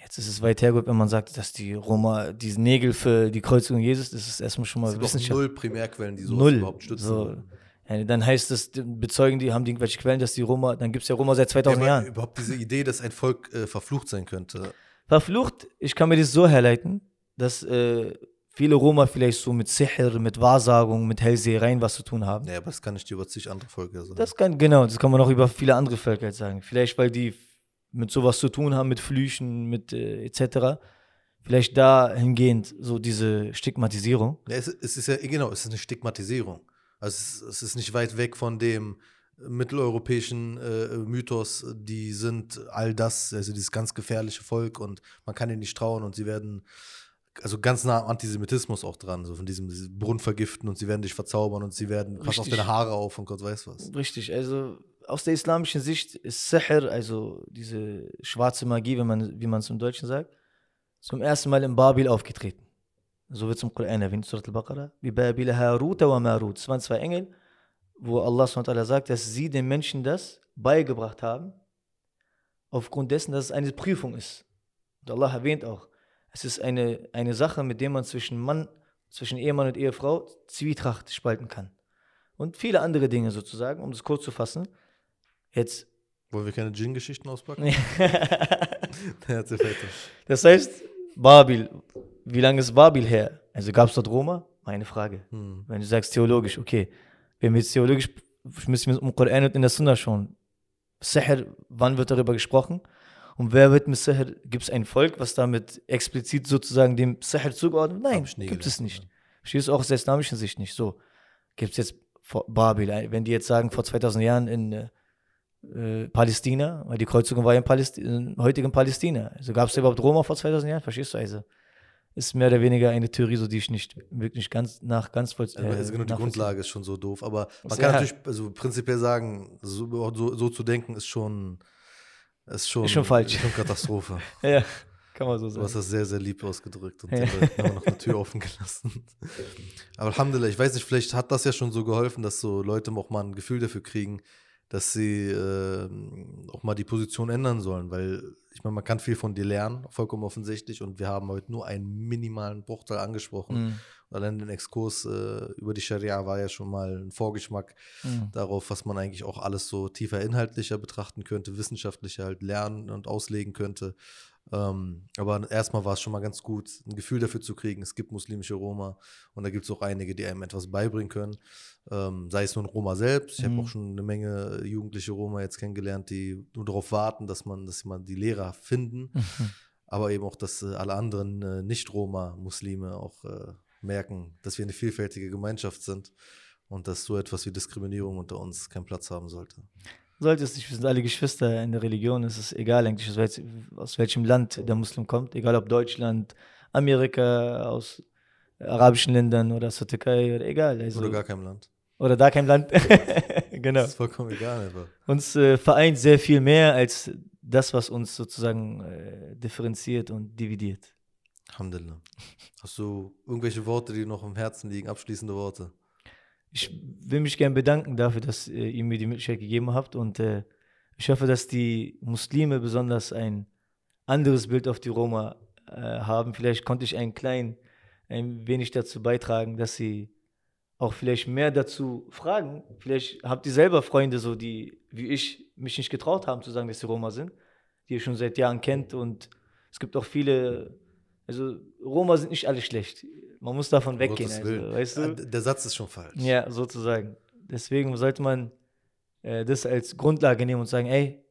Jetzt ist es weit hergeholt, wenn man sagt, dass die Roma, diese Nägel für die Kreuzigung Jesus, das ist erstmal schon mal Es Wissenschaft. null Primärquellen, die sowas Null. überhaupt stützen. So. Ja, dann heißt es, bezeugen die, haben die irgendwelche Quellen, dass die Roma, dann gibt es ja Roma seit Ja, 2000 aber Jahren. überhaupt diese Idee, dass ein Volk äh, verflucht sein könnte. Verflucht, ich kann mir das so herleiten, dass äh, viele Roma vielleicht so mit Sihr, mit Wahrsagung, mit Hellsehereien was zu tun haben. Ja, aber das kann ich dir über zig andere Völker sagen. Das kann, genau, das kann man auch über viele andere Völker sagen. Vielleicht, weil die mit sowas zu tun haben, mit Flüchen, mit äh, etc. Vielleicht dahingehend so diese Stigmatisierung. ja, es, es ist ja, genau, es ist eine Stigmatisierung. Also es, ist nicht weit weg von dem mitteleuropäischen äh, Mythos, die sind all das, also dieses ganz gefährliche Volk und man kann ihnen nicht trauen und sie werden also ganz nah am Antisemitismus auch dran, so von diesem, Brunnen vergiften und sie werden dich verzaubern und sie werden, pass auf deine Haare auf und Gott weiß was. Richtig, also aus der islamischen Sicht ist Sihr, also diese schwarze Magie, wenn man, wie man es im Deutschen sagt, zum ersten Mal in Babil aufgetreten. So wird es im Koran erwähnt, Surat al-Baqarah. Wie Babil Haruta wa Marut. Es waren zwei Engel, wo Allah SWT sagt, dass sie den Menschen das beigebracht haben, aufgrund dessen, dass es eine Prüfung ist. Und Allah erwähnt auch, es ist eine, eine Sache, mit der man zwischen Mann, zwischen Ehemann und Ehefrau Zwietracht spalten kann. Und viele andere Dinge sozusagen, um das kurz zu fassen. Jetzt Wollen wir keine Djinn-Geschichten auspacken? Das heißt, Babil, wie lange ist Babil her? Also gab es dort Roma? Meine Frage. Hm. Wenn du sagst theologisch, okay. Wenn wir jetzt theologisch, müssen wir im Koran und in der Sunna schauen. Sihr, wann wird darüber gesprochen? Und wer wird mit Sihr, gibt es ein Volk, was damit explizit sozusagen dem Sihr zugeordnet? Nein, gibt es nicht. Verstehst du auch aus der islamischen Sicht nicht. So, gibt es jetzt Babil, wenn die jetzt sagen, vor 2000 Jahren in äh, äh, Palästina, weil die Kreuzigung war ja in, Paläst in heutigen Palästina. Also gab es überhaupt Roma vor 2000 Jahren? Verstehst du also? Ist mehr oder weniger eine Theorie, so die ich nicht wirklich ganz nach ganz voll. Also, also genau, die Grundlage ist schon so doof, aber man kann ja- natürlich also prinzipiell sagen, so, so, so zu denken ist schon ist schon, Ist schon falsch. Ist schon Katastrophe. Ja, Kann man so Du hast sagen. das sehr, sehr lieb ausgedrückt und Leuten haben noch eine Tür offen gelassen. Aber Alhamdulillah, ich weiß nicht, vielleicht hat das ja schon so geholfen, dass so Leute auch mal ein Gefühl dafür kriegen, dass sie äh, auch mal die Position ändern sollen, weil ich meine, man kann viel von dir lernen, vollkommen offensichtlich, und wir haben heute nur einen minimalen Bruchteil angesprochen. Mhm. Allein den Exkurs äh, über die Scharia war ja schon mal ein Vorgeschmack Mhm. darauf, was man eigentlich auch alles so tiefer inhaltlicher betrachten könnte, wissenschaftlicher halt lernen und auslegen könnte. Ähm, aber erstmal war es schon mal ganz gut, ein Gefühl dafür zu kriegen, es gibt muslimische Roma und da gibt es auch einige, die einem etwas beibringen können. Ähm, sei es nun Roma selbst, ich Mhm. habe auch schon eine Menge jugendliche Roma jetzt kennengelernt, die nur darauf warten, dass man, dass man die Lehrer finden, Mhm. aber eben auch, dass äh, alle anderen äh, Nicht-Roma-Muslime auch äh, merken, dass wir eine vielfältige Gemeinschaft sind und dass so etwas wie Diskriminierung unter uns keinen Platz haben sollte. Sollte es nicht, wir sind alle Geschwister in der Religion, es ist egal eigentlich, aus, welch, aus welchem Land der Muslim kommt, egal ob Deutschland, Amerika, aus arabischen Ländern oder aus der Türkei oder egal. Also, Oder gar keinem Land. oder da kein Land. genau. Das ist vollkommen egal einfach. Uns äh, vereint sehr viel mehr als das, was uns sozusagen äh, differenziert und dividiert. Alhamdulillah. Hast du irgendwelche Worte, die dir noch im Herzen liegen, abschließende Worte? Ich will mich gerne bedanken dafür, dass äh, ihr mir die Möglichkeit gegeben habt und äh, ich hoffe, dass die Muslime besonders ein anderes Bild auf die Roma äh, haben. Vielleicht konnte ich ein klein, ein wenig dazu beitragen, dass sie auch vielleicht mehr dazu fragen. Vielleicht habt ihr selber Freunde, so die wie ich mich nicht getraut haben zu sagen, dass sie Roma sind, die ihr schon seit Jahren kennt und es gibt auch viele, also Roma sind nicht alle schlecht. Man muss davon weggehen, also, weißt du? Ah, Der Satz ist schon falsch. Ja, sozusagen. Deswegen sollte man äh, das als Grundlage nehmen und sagen, ey,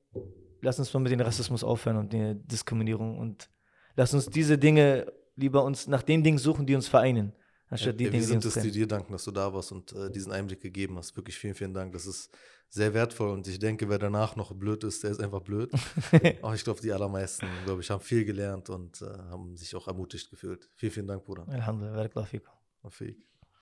lass uns mal mit dem Rassismus aufhören und der Diskriminierung und lass uns diese Dinge lieber uns nach den Dingen suchen, die uns vereinen, anstatt die ja, wir Dinge, die sind uns es, die dir danken, dass du da warst und äh, diesen Einblick gegeben hast. Wirklich vielen, vielen Dank. Das ist sehr wertvoll und ich denke, wer danach noch blöd ist, der ist einfach blöd. Aber ich glaube, die allermeisten, glaube ich, haben viel gelernt und äh, haben sich auch ermutigt gefühlt. Vielen, vielen Dank, Bruder. Alhamdulillah, barakallahu.